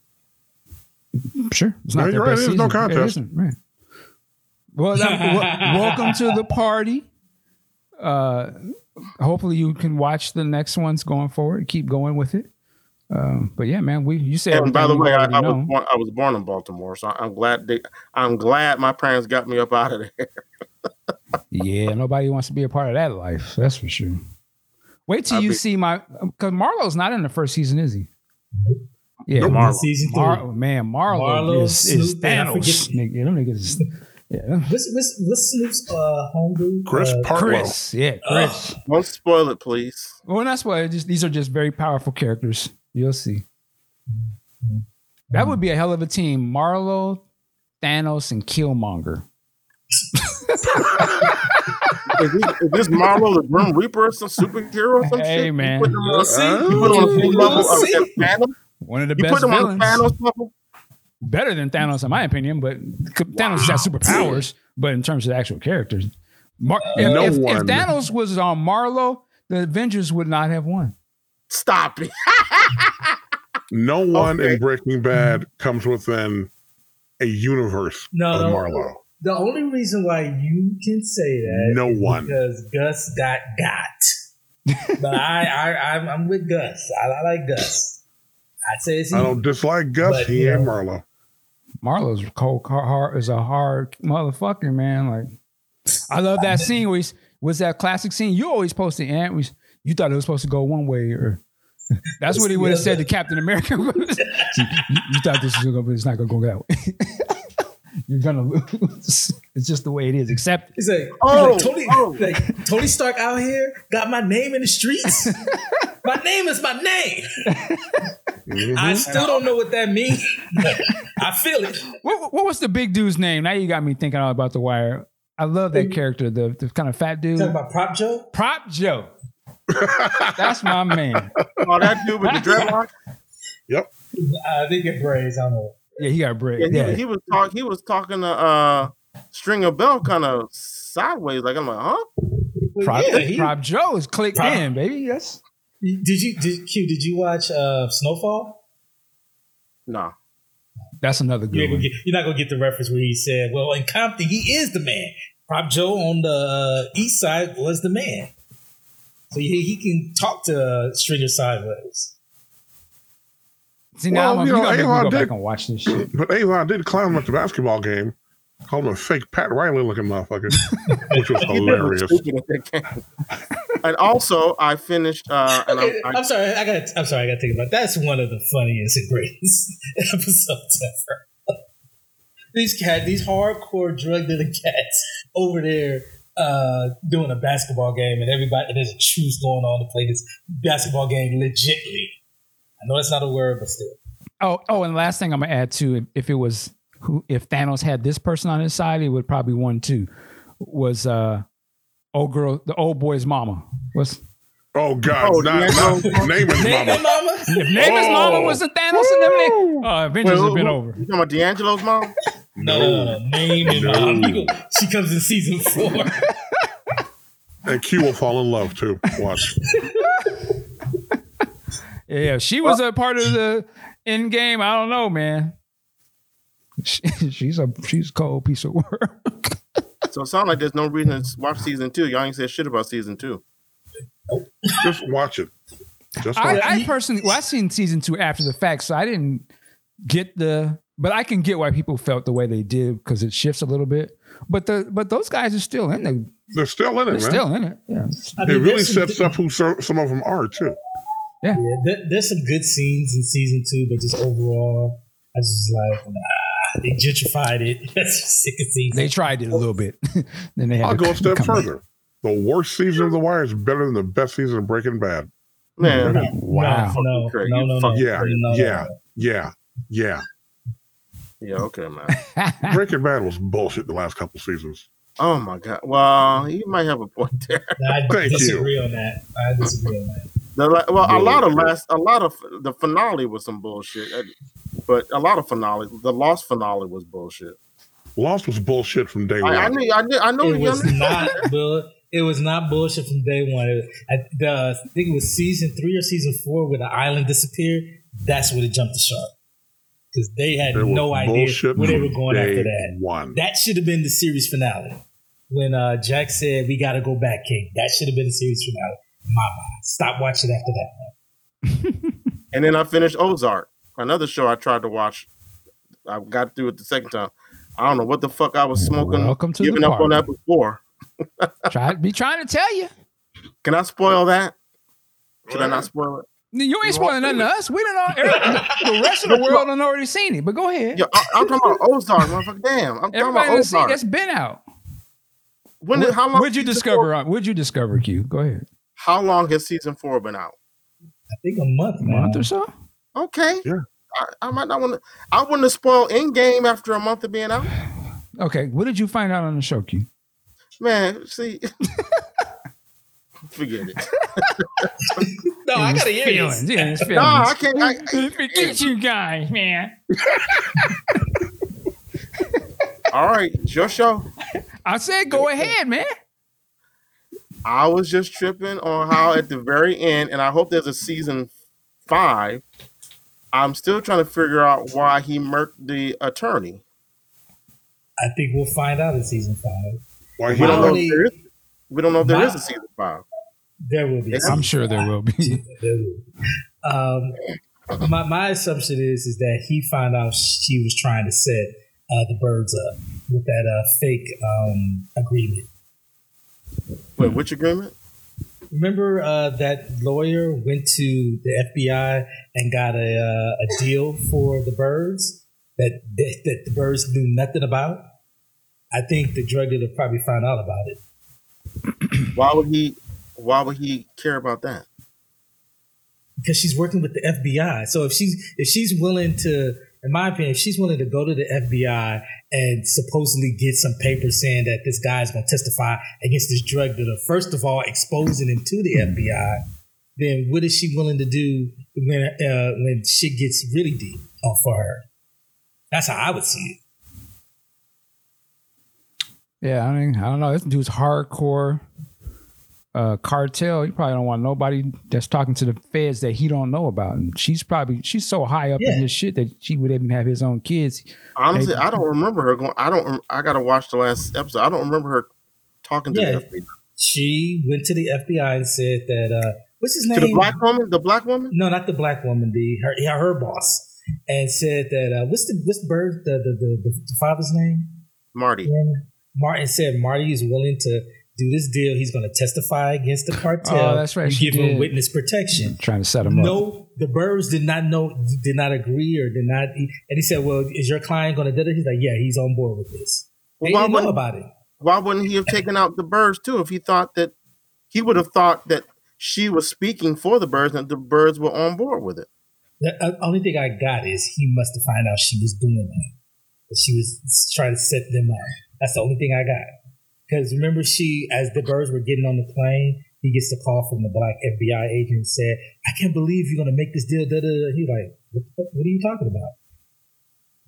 Sure, it's not yeah, right. no contest. right. Well, that, w- welcome to the party. Uh, hopefully, you can watch the next ones going forward. Keep going with it. Um, but yeah, man, we you said. And by the way, I, I was born, I was born in Baltimore, so I'm glad they, I'm glad my parents got me up out of there. yeah, nobody wants to be a part of that life. That's for sure. Wait till I'll you be, see my because Marlo's not in the first season, is he? Yeah, nope. Marlo. Season three. Mar- man, Marlo, Marlo is, is Thanos. Nigga, them niggas yeah. What's what's what's Snoop's uh homebrew? Chris uh, Chris. Yeah, Chris. Uh, Don't spoil it, please. Well, that's why just these are just very powerful characters. You'll see. That would be a hell of a team. Marlo, Thanos, and Killmonger. is, this, is this Marlo the Grim Reaper or some superhero or some hey, shit? man. You put them on, uh, you put them on the level of Thanos? One of the you best put them villains. on Thanos level? better than Thanos in my opinion, but Thanos has superpowers. But in terms of actual characters, Mar- if, no if, if, Thanos was on Marlo, the Avengers would not have won. Stop it. no one okay. in Breaking Bad comes within a universe no, of Marlo. The only reason why you can say that, no one, because Gus got got. but I, I, I'm, I'm with Gus. I, I like Gus. I'd say it's I don't dislike Gus. he ain't Marlo. Marlo's cold hard is a hard motherfucker, man. Like I love that scene where he's, was that classic scene. You always posted Ant. Was, you thought it was supposed to go one way or that's what he would have said to Captain America. you, you, thought this was gonna but it's not gonna go that way. You're gonna lose. It's just the way it is. Except he's like, oh, like, Tony, oh. like Tony Stark out here got my name in the streets. my name is my name. Mm-hmm. I still don't know what that means. I feel it. What, what, was the big dude's name? Now you got me thinking all about the wire. I love that character, the, the kind of fat dude. Talking about Prop Joe? Prop Joe. That's my man. Oh, that dude with the dreadlock. Yep. I think it braids. I don't know. Yeah, he got braids. Yeah, yeah. He, he, was talk, He was talking to uh, Stringer Bell kind of sideways. Like I'm like, huh? Prop, yeah, he, Prop Joe is clicked Prop, in, baby. Yes. Did you did Q? Did you watch uh, Snowfall? No. That's another You good ain't one. gonna get, you're not gonna get the reference where he said, "Well, in Compton, he is the man." Prop Joe on the uh, east side was the man, so he, he can talk to uh, Stringer sideways. See now Well, I'm, you you know, gonna Avon go did- back and watch this shit. But Avon did clown him at the basketball game, called him a fake Pat Riley looking motherfucker, which was He did look hilarious. stupid at that game. and also, I finished. Uh, and Okay, I, I'm sorry, I got. I'm sorry, I got to think about. That's one of the funniest and greatest episodes ever. these cat, these hardcore drug dealing cats over there uh, doing a basketball game, and everybody and there's a truce going on to play this basketball game legitly. I know that's not a word, but still. Oh, oh, and the last thing I'm gonna add to it, if it was who, if Thanos had this person on his side, he would probably won too. Was uh, old girl, the old boy's mama. Was Oh God, Oh, not, D'Angelo. not name his Name mama. mama. if Namath's Oh. mama was the Thanos and everything, uh, Avengers Wait, has been who- over. You talking about D'Angelo's mom? No, no, no, no. Name and No. mom. You She comes in season four. And Q will fall in love too. Watch. Yeah, she was a part of the end game. I don't know, man. She, she's a she's a cold piece of work. So it sounds like there's no reason to watch season two. Y'all ain't said shit about season two. Just watch it. Just I, watch I personally, well, I seen season two after the fact, so I didn't get the, but I can get why people felt the way they did because it shifts a little bit. But the but those guys are still in the, They're still in it, they're man. still in it. Yeah, I it really sets up who so- some of them are too. Yeah, there, there's some good scenes in season two, but just overall, I was just like, nah, they gentrified it. That's just sick of season. they tried it a little bit. then they had I'll go a step come back. further. The worst season of The Wire is better than the best season of Breaking Bad. Man, no, Wow. no, no, Craig, no, no, no, Yeah, no, no, yeah, no. yeah, yeah. yeah, okay, man. Breaking Bad was bullshit the last couple seasons. Oh my god. Well, you might have a point there. I Thank you. disagree on that. I disagree on that. The, la- well, a lot of last, a lot of the finale was some bullshit, but a lot of finale, the lost finale was bullshit. Lost was bullshit from day one. I, I knew, I knew, I know. It was not bull. It was not bullshit from day one. It, I, the, I think it was season three or season four where the island disappeared. That's where it jumped the shark because they had It no idea where they were going after that. One. That should have been the series finale. When uh, Jack said, "We got to go back, King." That should have been the series finale. In My mind. Stop watching after that. And then I finished Ozark, another show I tried to watch. I got through it the second time. I don't know what the fuck I was smoking. Welcome to the giving up on that before. Try be trying to tell you. Can I spoil that? Should I not spoil it? You ain't spoiling nothing to us. We don't know. The rest of the world done already seen it. But go ahead. Yeah, I, I'm talking about Ozark, motherfucker. Damn, I'm talking about Ozark. that's been out. When did, how long? What'd you discover? four- on- What'd you discover, Q? Go ahead. How long has season four been out? I think a month A month or so. Okay. Yeah. I, I might not want to. I wouldn't have spoiled Endgame after a month of being out. Okay. What did you find out on the show, Q? Man, see, forget it. No, I gotta hear feelings. this. Yeah, his feelings. No, I can't. I, Forget you guys, man. all right, it's your show. I said go ahead, man. I was just tripping on how at the very end, and I hope there's a season five. I'm still trying to figure out why he murked the attorney. I think we'll find out in season five. Why he We don't know Molly- if there is. We don't know if there is My- a season five. There will be. I'm sure there five. will be. There will be. Um, my my assumption is is that he found out she was trying to set uh, the Byrdes up with that uh, fake um, agreement. Wait, which agreement? Remember uh, that lawyer went to the FBI and got a uh, a deal for the Byrdes that, that that the Byrdes knew nothing about. I think the drug dealer probably found out about it Why would he? Why would he care about that? because she's working with the FBI. So if she's if she's willing to, in my opinion, if she's willing to go to the FBI and supposedly get some papers saying that this guy is going to testify against this drug dealer, first of all, exposing him to the FBI, then what is she willing to do when uh, when shit gets really deep for her? That's how I would see it. Yeah, I mean, I don't know. This dude's hardcore uh, cartel. He probably don't want nobody that's talking to the feds that he don't know about. And she's probably she's so high up Yeah. in his shit that she would even have his own kids. Honestly, Maybe. I don't remember her going. I don't. I gotta watch the last episode. I don't remember her talking to Yeah. the FBI. She went to the FBI and said that uh, what's his name? To the black woman, the black woman. No, not the black woman. The her yeah, her boss, and said that uh, what's the what's the Byrde the the, the, the, the father's name? Marty. Martin said Marty is willing to do this deal. He's going to testify against the cartel. Oh, that's right. And She give him witness protection. Trying to set him up. No, the Byrdes did not know, did not agree, or did not. And he said, "Well, is your client going to do this?" He's like, "Yeah, he's on board with this." Well, why didn't know wouldn't- about it. Why wouldn't he have taken out the Byrdes too? If he thought that he would have thought that she was speaking for the Byrdes and the Byrdes were on board with it. The uh, only thing I got is he must have found out she was doing that. That she was trying to set them up. That's the only thing I got. Because remember, she, as the Byrdes were getting on the plane, he gets the call from the black FBI agent and said, I can't believe you're going to make this deal. Da, da, da. He's like, what, what, what are you talking about?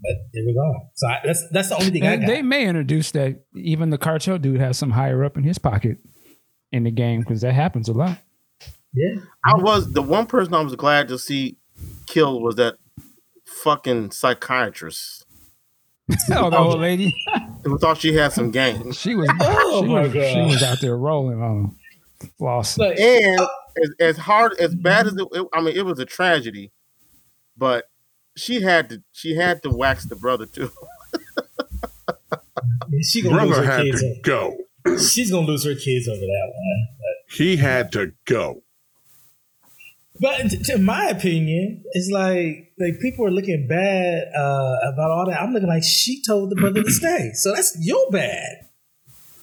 But they were gone. So I, that's that's the only thing I And got. they may introduce that even the cartel dude has some higher up in his pocket in the game because that happens a lot. yeah. I was the one person I was glad to see killed was that fucking psychiatrist oh, the oh, old lady, who thought she had some game. she was, Oh, she, my was she was out there rolling on floss. And as, as hard as bad as it, it, I mean, it was a tragedy, but she had to she had to wax the brother too. she gonna lose Brother her had kids. to go. She's gonna lose her kids over that one. He had to go. But t- to my opinion, it's like like people are looking bad uh, about all that. I'm looking like she told the brother to stay, so that's your bad.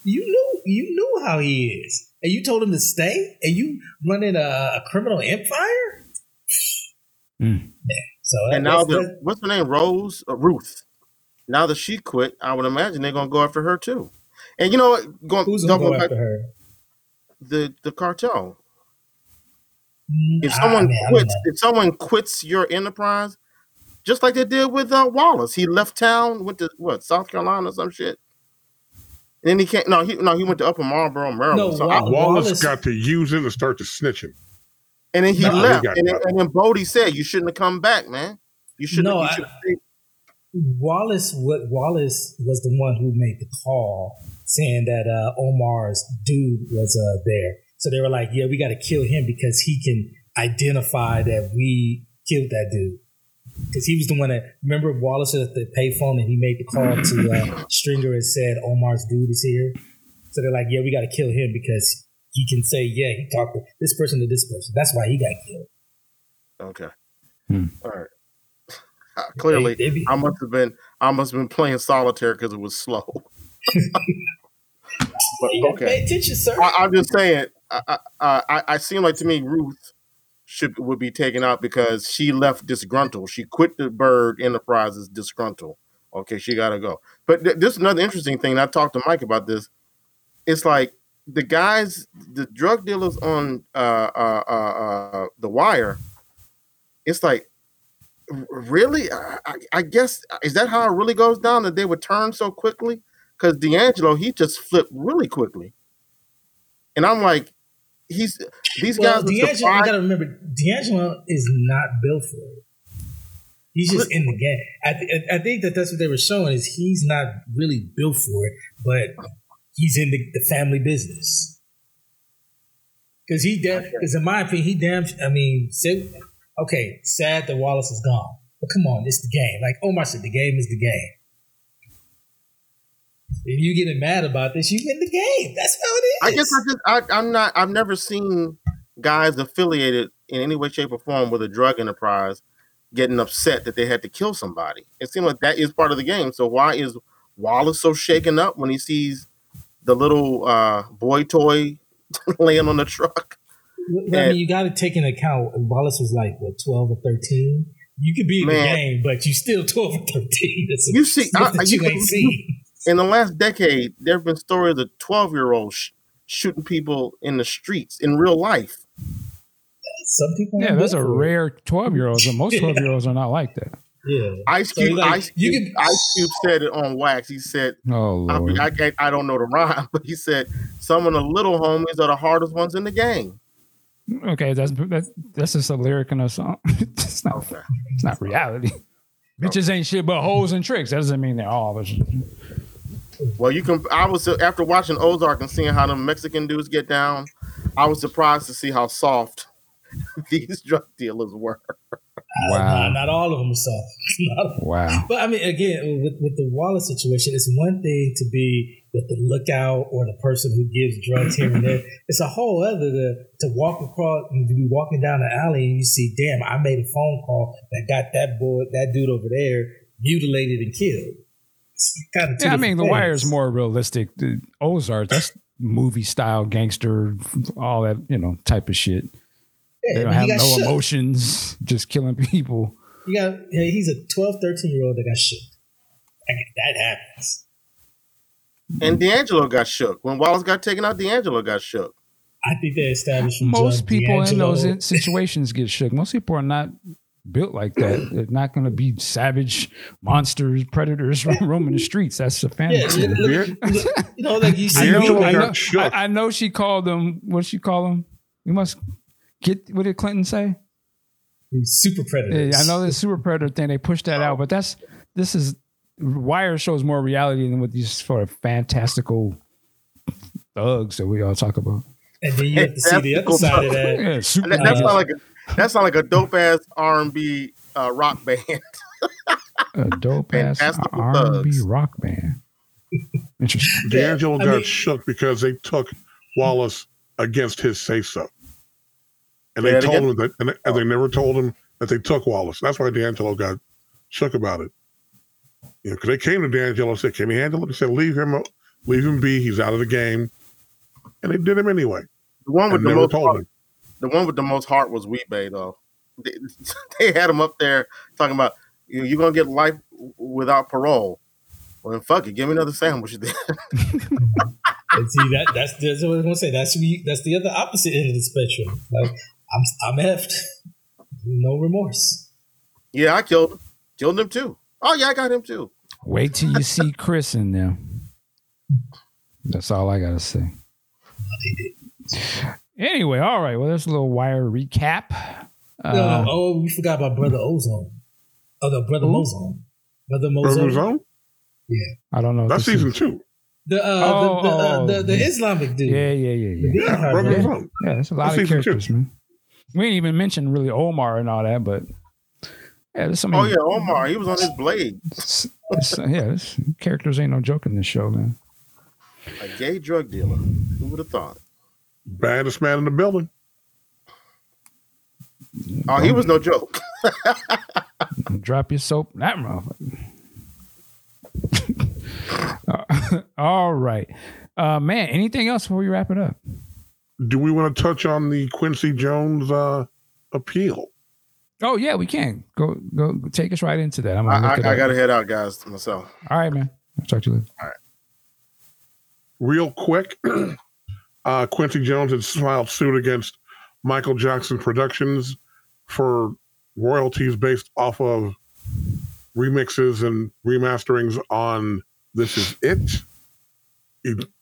You knew you knew how he is, and you told him to stay, and you running a, a criminal empire. Mm. Yeah. So And now that's- the what's her name, Rose uh, Ruth. Now that she quit, I would imagine they're gonna go after her too. And you know what? Going who's gonna go back after her? the the cartel. If someone I mean, I don't quits, know. if someone quits your enterprise, just like they did with uh, Wallace, he left town, went to what South Carolina or some shit. And then he can't. No, he no, he went to Upper Marlboro, Maryland. No, so I- Wallace, Wallace- got to use it and start to snitching. and then he No, left, got and then, and then Bodie said, "You shouldn't have come back, man. You shouldn't. No, you should have stayed." Wallace, what Wallace was the one who made the call saying that uh, Omar's dude was uh, there. So they were like, "Yeah, we got to kill him because he can identify that we killed that dude." Because he was the one that remember Wallace at the payphone and he made the call to uh, Stringer and said Omar's dude is here. So they're like, "Yeah, we got to kill him because he can say, yeah, he talked to this person to this person. That's why he got killed." Okay. Hmm. All right. Clearly, They- they be- I must have been I must have been playing solitaire because it was slow. but okay. pay attention, sir. I, I'm just saying. I, I, I, seem like to me Ruth should would be taken out because she left disgruntled. She quit the Byrde Enterprises disgruntled. Okay, she got to go. But th- this is another interesting thing. I talked to Mike about this. It's like the guys, the drug dealers on uh, uh, uh, uh, the wire. It's like, really? I- I guess is that how it really goes down that they would turn so quickly? Because D'Angelo, he just flipped really quickly, and I'm like, he's these well, guys. D'Angelo, you surprised- got to remember, D'Angelo is not built for it. He's just in the game. I, th- I think that that's what they were showing is he's not really built for it, but he's in the, the family business. Because he because in my opinion, he damn. I mean, say, okay, sad that Wallace is gone, but come on, it's the game. Like Omar said, the game is the game. If you getting mad about this, you in the game. That's how it is. I guess I just I, I'm not. I've never seen guys affiliated in any way, shape, or form with a drug enterprise getting upset that they had to kill somebody. It seems like that is part of the game. So why is Wallace so shaken up when he sees the little uh, boy toy laying on the truck? Well, I mean, you got to take into account Wallace was like what twelve or thirteen. You could be in the game, but you still twelve or thirteen. That's You see, I- you you, ain't can- seen. In the last decade, there have been stories of 12 year olds sh- shooting people in the streets in real life. Some people, Yeah, aren't that's a built for it. rare 12 year olds, and most 12 year olds are not like that. Yeah, Ice So, Cube, like, Ice, you Cube can- Ice Cube said it on wax. He said, Oh, I, Lord. I, can't- I don't know the rhyme, but he said some of the little homies are the hardest ones in the game. Okay, that's that's, that's just a lyric in a song. it's not Okay. it's not reality. Bitches ain't shit but hoes and tricks. That doesn't mean they're all of us. Well, you can. I was after watching Ozark and seeing how the Mexican dudes get down. I was surprised to see how soft these drug dealers were. Wow. Not, not all of them are soft. Not- Wow. But I mean, again, with, with the Wallace situation, it's one thing to be with the lookout or the person who gives drugs here and there. It's a whole other to, to walk across and to be walking down the alley and you see, damn, I made a phone call that got that boy, that dude over there mutilated and killed. It's kind of Yeah, I mean, The different Wire is more realistic. The Ozark, that's movie style gangster, all that you know type of shit. Yeah, They don't have no shook. emotions, just killing people. You got, yeah, he's a 12, 13 year old that got shook. Like, that happens. And D'Angelo got shook when Wallace got taken out. D'Angelo got shook. I think they established Most Judge people in those situations get shook. Most people are not built like that. They're not going to be savage monsters, predators roaming the streets. That's a fantasy. look, look, look, you know, like you I see, know, I, know. I, I know she called them. What did she call them? We must get. What did Clinton say? super predators. Yeah, I know the super predator thing. They pushed that out, but that's this is Wire shows more reality than what these sort of fantastical thugs that we all talk about. And then you have to see the other side of that. Yeah, super. That, that niggas. sound like a that sounds like a dope ass R and B uh, rock band. a dope ass R and B rock band. Interesting. D'Angelo I got mean- shook because they took Wallace against his say so. And they told again? him that, and, and they never told him that they took Wallace. That's why D'Angelo got shook about it. You know, because they came to D'Angelo and said, "Can he handle it?" He said, "Leave him, leave him be. He's out of the game." And they did him anyway. The one with And the never most told him. The one with the most heart was Wee-Bey though. They, they had him up there talking about you you're gonna get life without parole. Well, then fuck it, give me another sandwich. Then. And see that that's that's what I was gonna say. That's we that's the other opposite end of the spectrum. Like I'm I'm effed. No remorse. yeah, I killed him. Killed him too. Oh yeah, I got him too. Wait till you see Chris in there. That's all I gotta say. Anyway, all right. Well, there's a little wire recap. Uh, no, oh, we forgot about Brother Ozone. Oh no, Brother Who? Mouzone. Brother Brother Mouzone. Zone? I don't know. That's this is. season two. The uh Oh, the, the, uh, oh, the, the. Islamic dude. Yeah, yeah, yeah, yeah. The Yeah, Brother yeah. Zone. Yeah, there's a lot That's of season two. characters, man. We didn't even mention really Omar and all that, but yeah, there's some. Oh yeah, Omar, he was on his blade. It's- it's- yeah, this, characters ain't no joke in this show, man. A gay drug dealer. Who would have thought? Baddest man in the building. Oh, he was no joke. Drop your soap, that motherfucker. All right, uh, man. Anything else before we wrap it up? Do we want to touch on the Quincy Jones uh, appeal? Oh yeah, we can go go take us right into that. I'm I, gonna I, look it I gotta head out, guys, myself. All right, man. I'll talk to you later. All right. Real quick, uh, Quincy Jones had filed suit against Michael Jackson Productions for royalties based off of remixes and remasterings on "This Is It."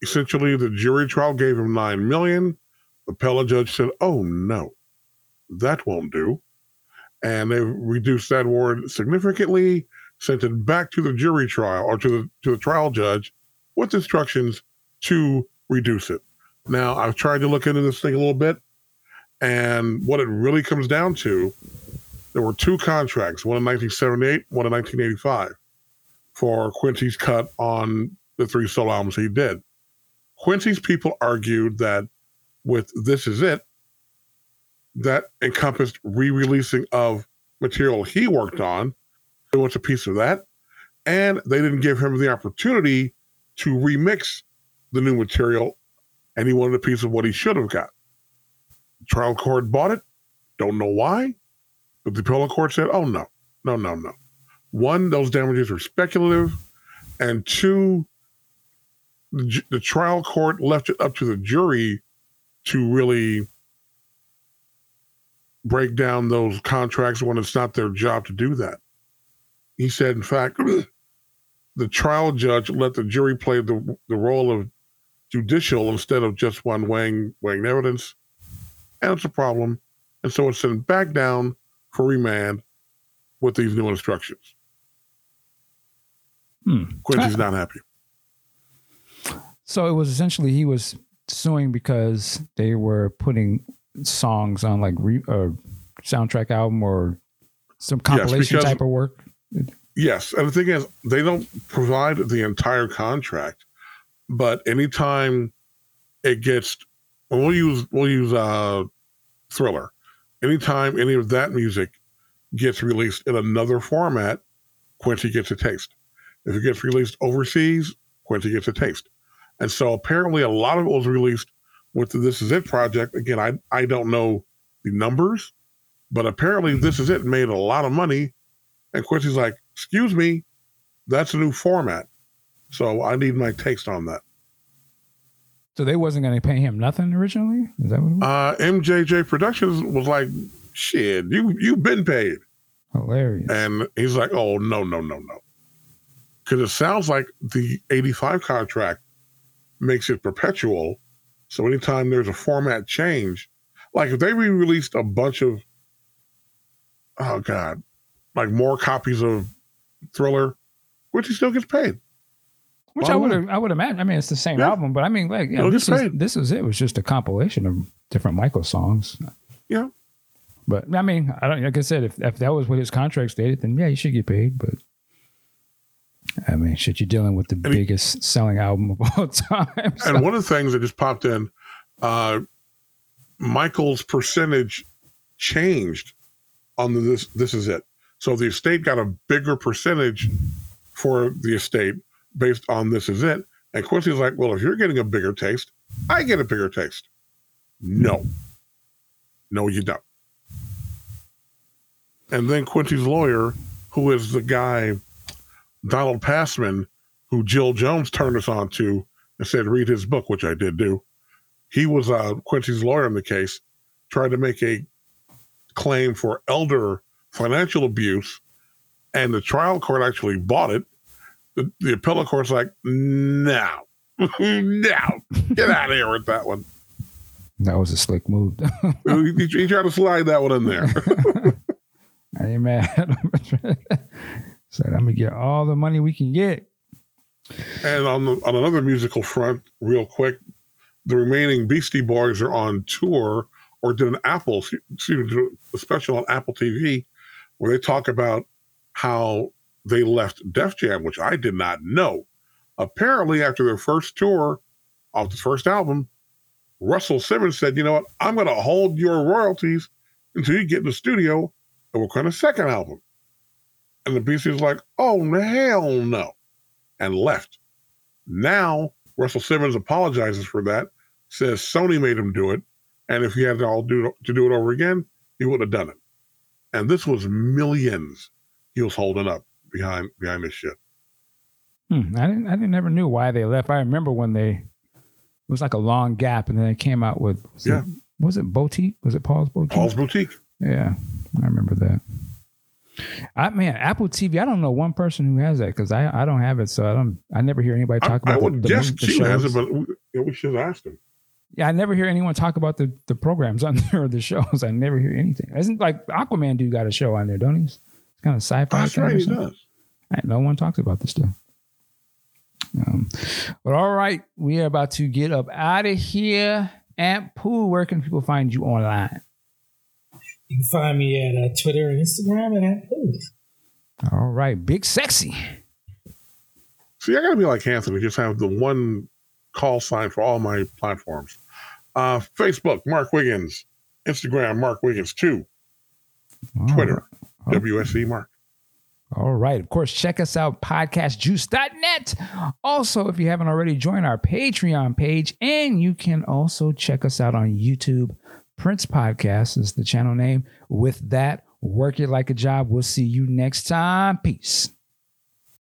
Essentially, the jury trial gave him nine million. The appellate judge said, "Oh no, that won't do," and they reduced that award significantly. Sent it back to the jury trial or to the to the trial judge with instructions to reduce it. Now, I've tried to look into this thing a little bit, and what it really comes down to, there were two contracts, one in 1978, one in 1985, for Quincy's cut on the three solo albums he did. Quincy's people argued that with This Is It, that encompassed re releasing of material he worked on. They wants a piece of that. And they didn't give him the opportunity to remix the new material, and he wanted a piece of what he should have got. The trial court bought it. Don't know why, but the appellate court said, "Oh no, no, no, no." One, those damages are speculative, and two, the, the trial court left it up to the jury to really break down those contracts when it's not their job to do that. He said, in fact, the trial judge let the jury play the, the role of judicial instead of just one weighing weighing evidence, and it's a problem. And so it's sent back down for remand with these new instructions. Hmm. Quincy's not happy. So it was essentially he was suing because they were putting songs on like re, uh, soundtrack album or some compilation because- type of work. Yes, and the thing is, they don't provide the entire contract, but anytime it gets, well, use we'll use uh, Thriller. Anytime any of that music gets released in another format, Quincy gets a taste. If it gets released overseas, Quincy gets a taste. And so apparently, a lot of it was released with the This Is It project. Again, I I don't know the numbers, but apparently, This Is It made a lot of money and Quincy's like, excuse me, that's a new format. So I need my taste on that. So they wasn't going to pay him nothing originally. Is that what? It was? Uh, MJJ Productions was like, shit, you, you've been paid. Hilarious. And he's like, oh, no, no, no, no. Because it sounds like the 85 contract makes it perpetual. So anytime there's a format change, like if they re released a bunch of, oh, God, like more copies of Thriller, Quincy still gets paid. Which I would. I would imagine. I mean, it's the same Yeah. album, but I mean, like, yeah, It'll this is this is it. It was just a compilation of different Michael songs. Yeah. But I mean, I don't. Like I said, if if that was what his contract stated, then yeah, you should get paid. But I mean, shit, you're dealing with the he- biggest selling album of all time. so- And one of the things that just popped in, uh, Michael's percentage changed on the this this is it. So the estate got a bigger percentage for the estate based on this is it. And Quincy's like, well, if you're getting a bigger taste, I get a bigger taste. No. No, you don't. And then Quincy's lawyer, who is the guy, Donald Passman, who Jill Jones turned us on to and said, read his book, which I did do. He was uh, Quincy's lawyer in the case, tried to make a claim for elder financial abuse, and the trial court actually bought it. The, the appellate court's like, no, no, get out of here with that one. that was a slick move. he, he- he tried to slide that one in there. I ain't mad. Said I'm gonna get all the money we can get. And on the, on another musical front, real quick, the remaining Beastie Boys are on tour or did an Apple excuse me, a special on Apple TV where they talk about how they left Def Jam, which I did not know. Apparently, after their first tour off the first album, Russell Simmons said, "You know what? I'm going to hold your royalties until you get in the studio and work on a second album." And the was like, "Oh hell no!" and left. Now Russell Simmons apologizes for that, says Sony made him do it, and if he had to all do to do it over again, he would have done it. And this was millions he was holding up behind behind this ship. Hmm, I didn't. I didn't never knew why they left. I remember when they it was like a long gap, and then they came out with was Yeah. It, was it Boutique? Was it Paul's Boutique? Paul's Boutique. Yeah, I remember that. I man, Apple TV. I don't know one person who has that because I, I don't have it, so I don't. I never hear anybody I, talk I about would the, the, guess the she has it, shows. but we, we should have asked him. Yeah, I never hear anyone talk about the, the programs on there or the shows. I never hear anything. Isn't like Aquaman dude got a show on there, don't he? It's kind of sci-fi. That's right, he does. Right, no one talks about this stuff. Um, but all right, we are about to get up out of here. Aunt Pooh, where can people find you online? You can find me at uh, Twitter and Instagram and at Pooh. All right, Big Sexy. See, I gotta be like Anthony, just have the one call sign for all my platforms. Uh, Facebook, Mark Wiggins. Instagram, Mark Wiggins two. All Twitter, right. WSC Mark. All right. Of course, check us out, podcastjuice.net. Also, if you haven't already, join our Patreon page. And you can also check us out on YouTube. Prince Podcast is the channel name. With that, work it like a job. We'll see you next time. Peace.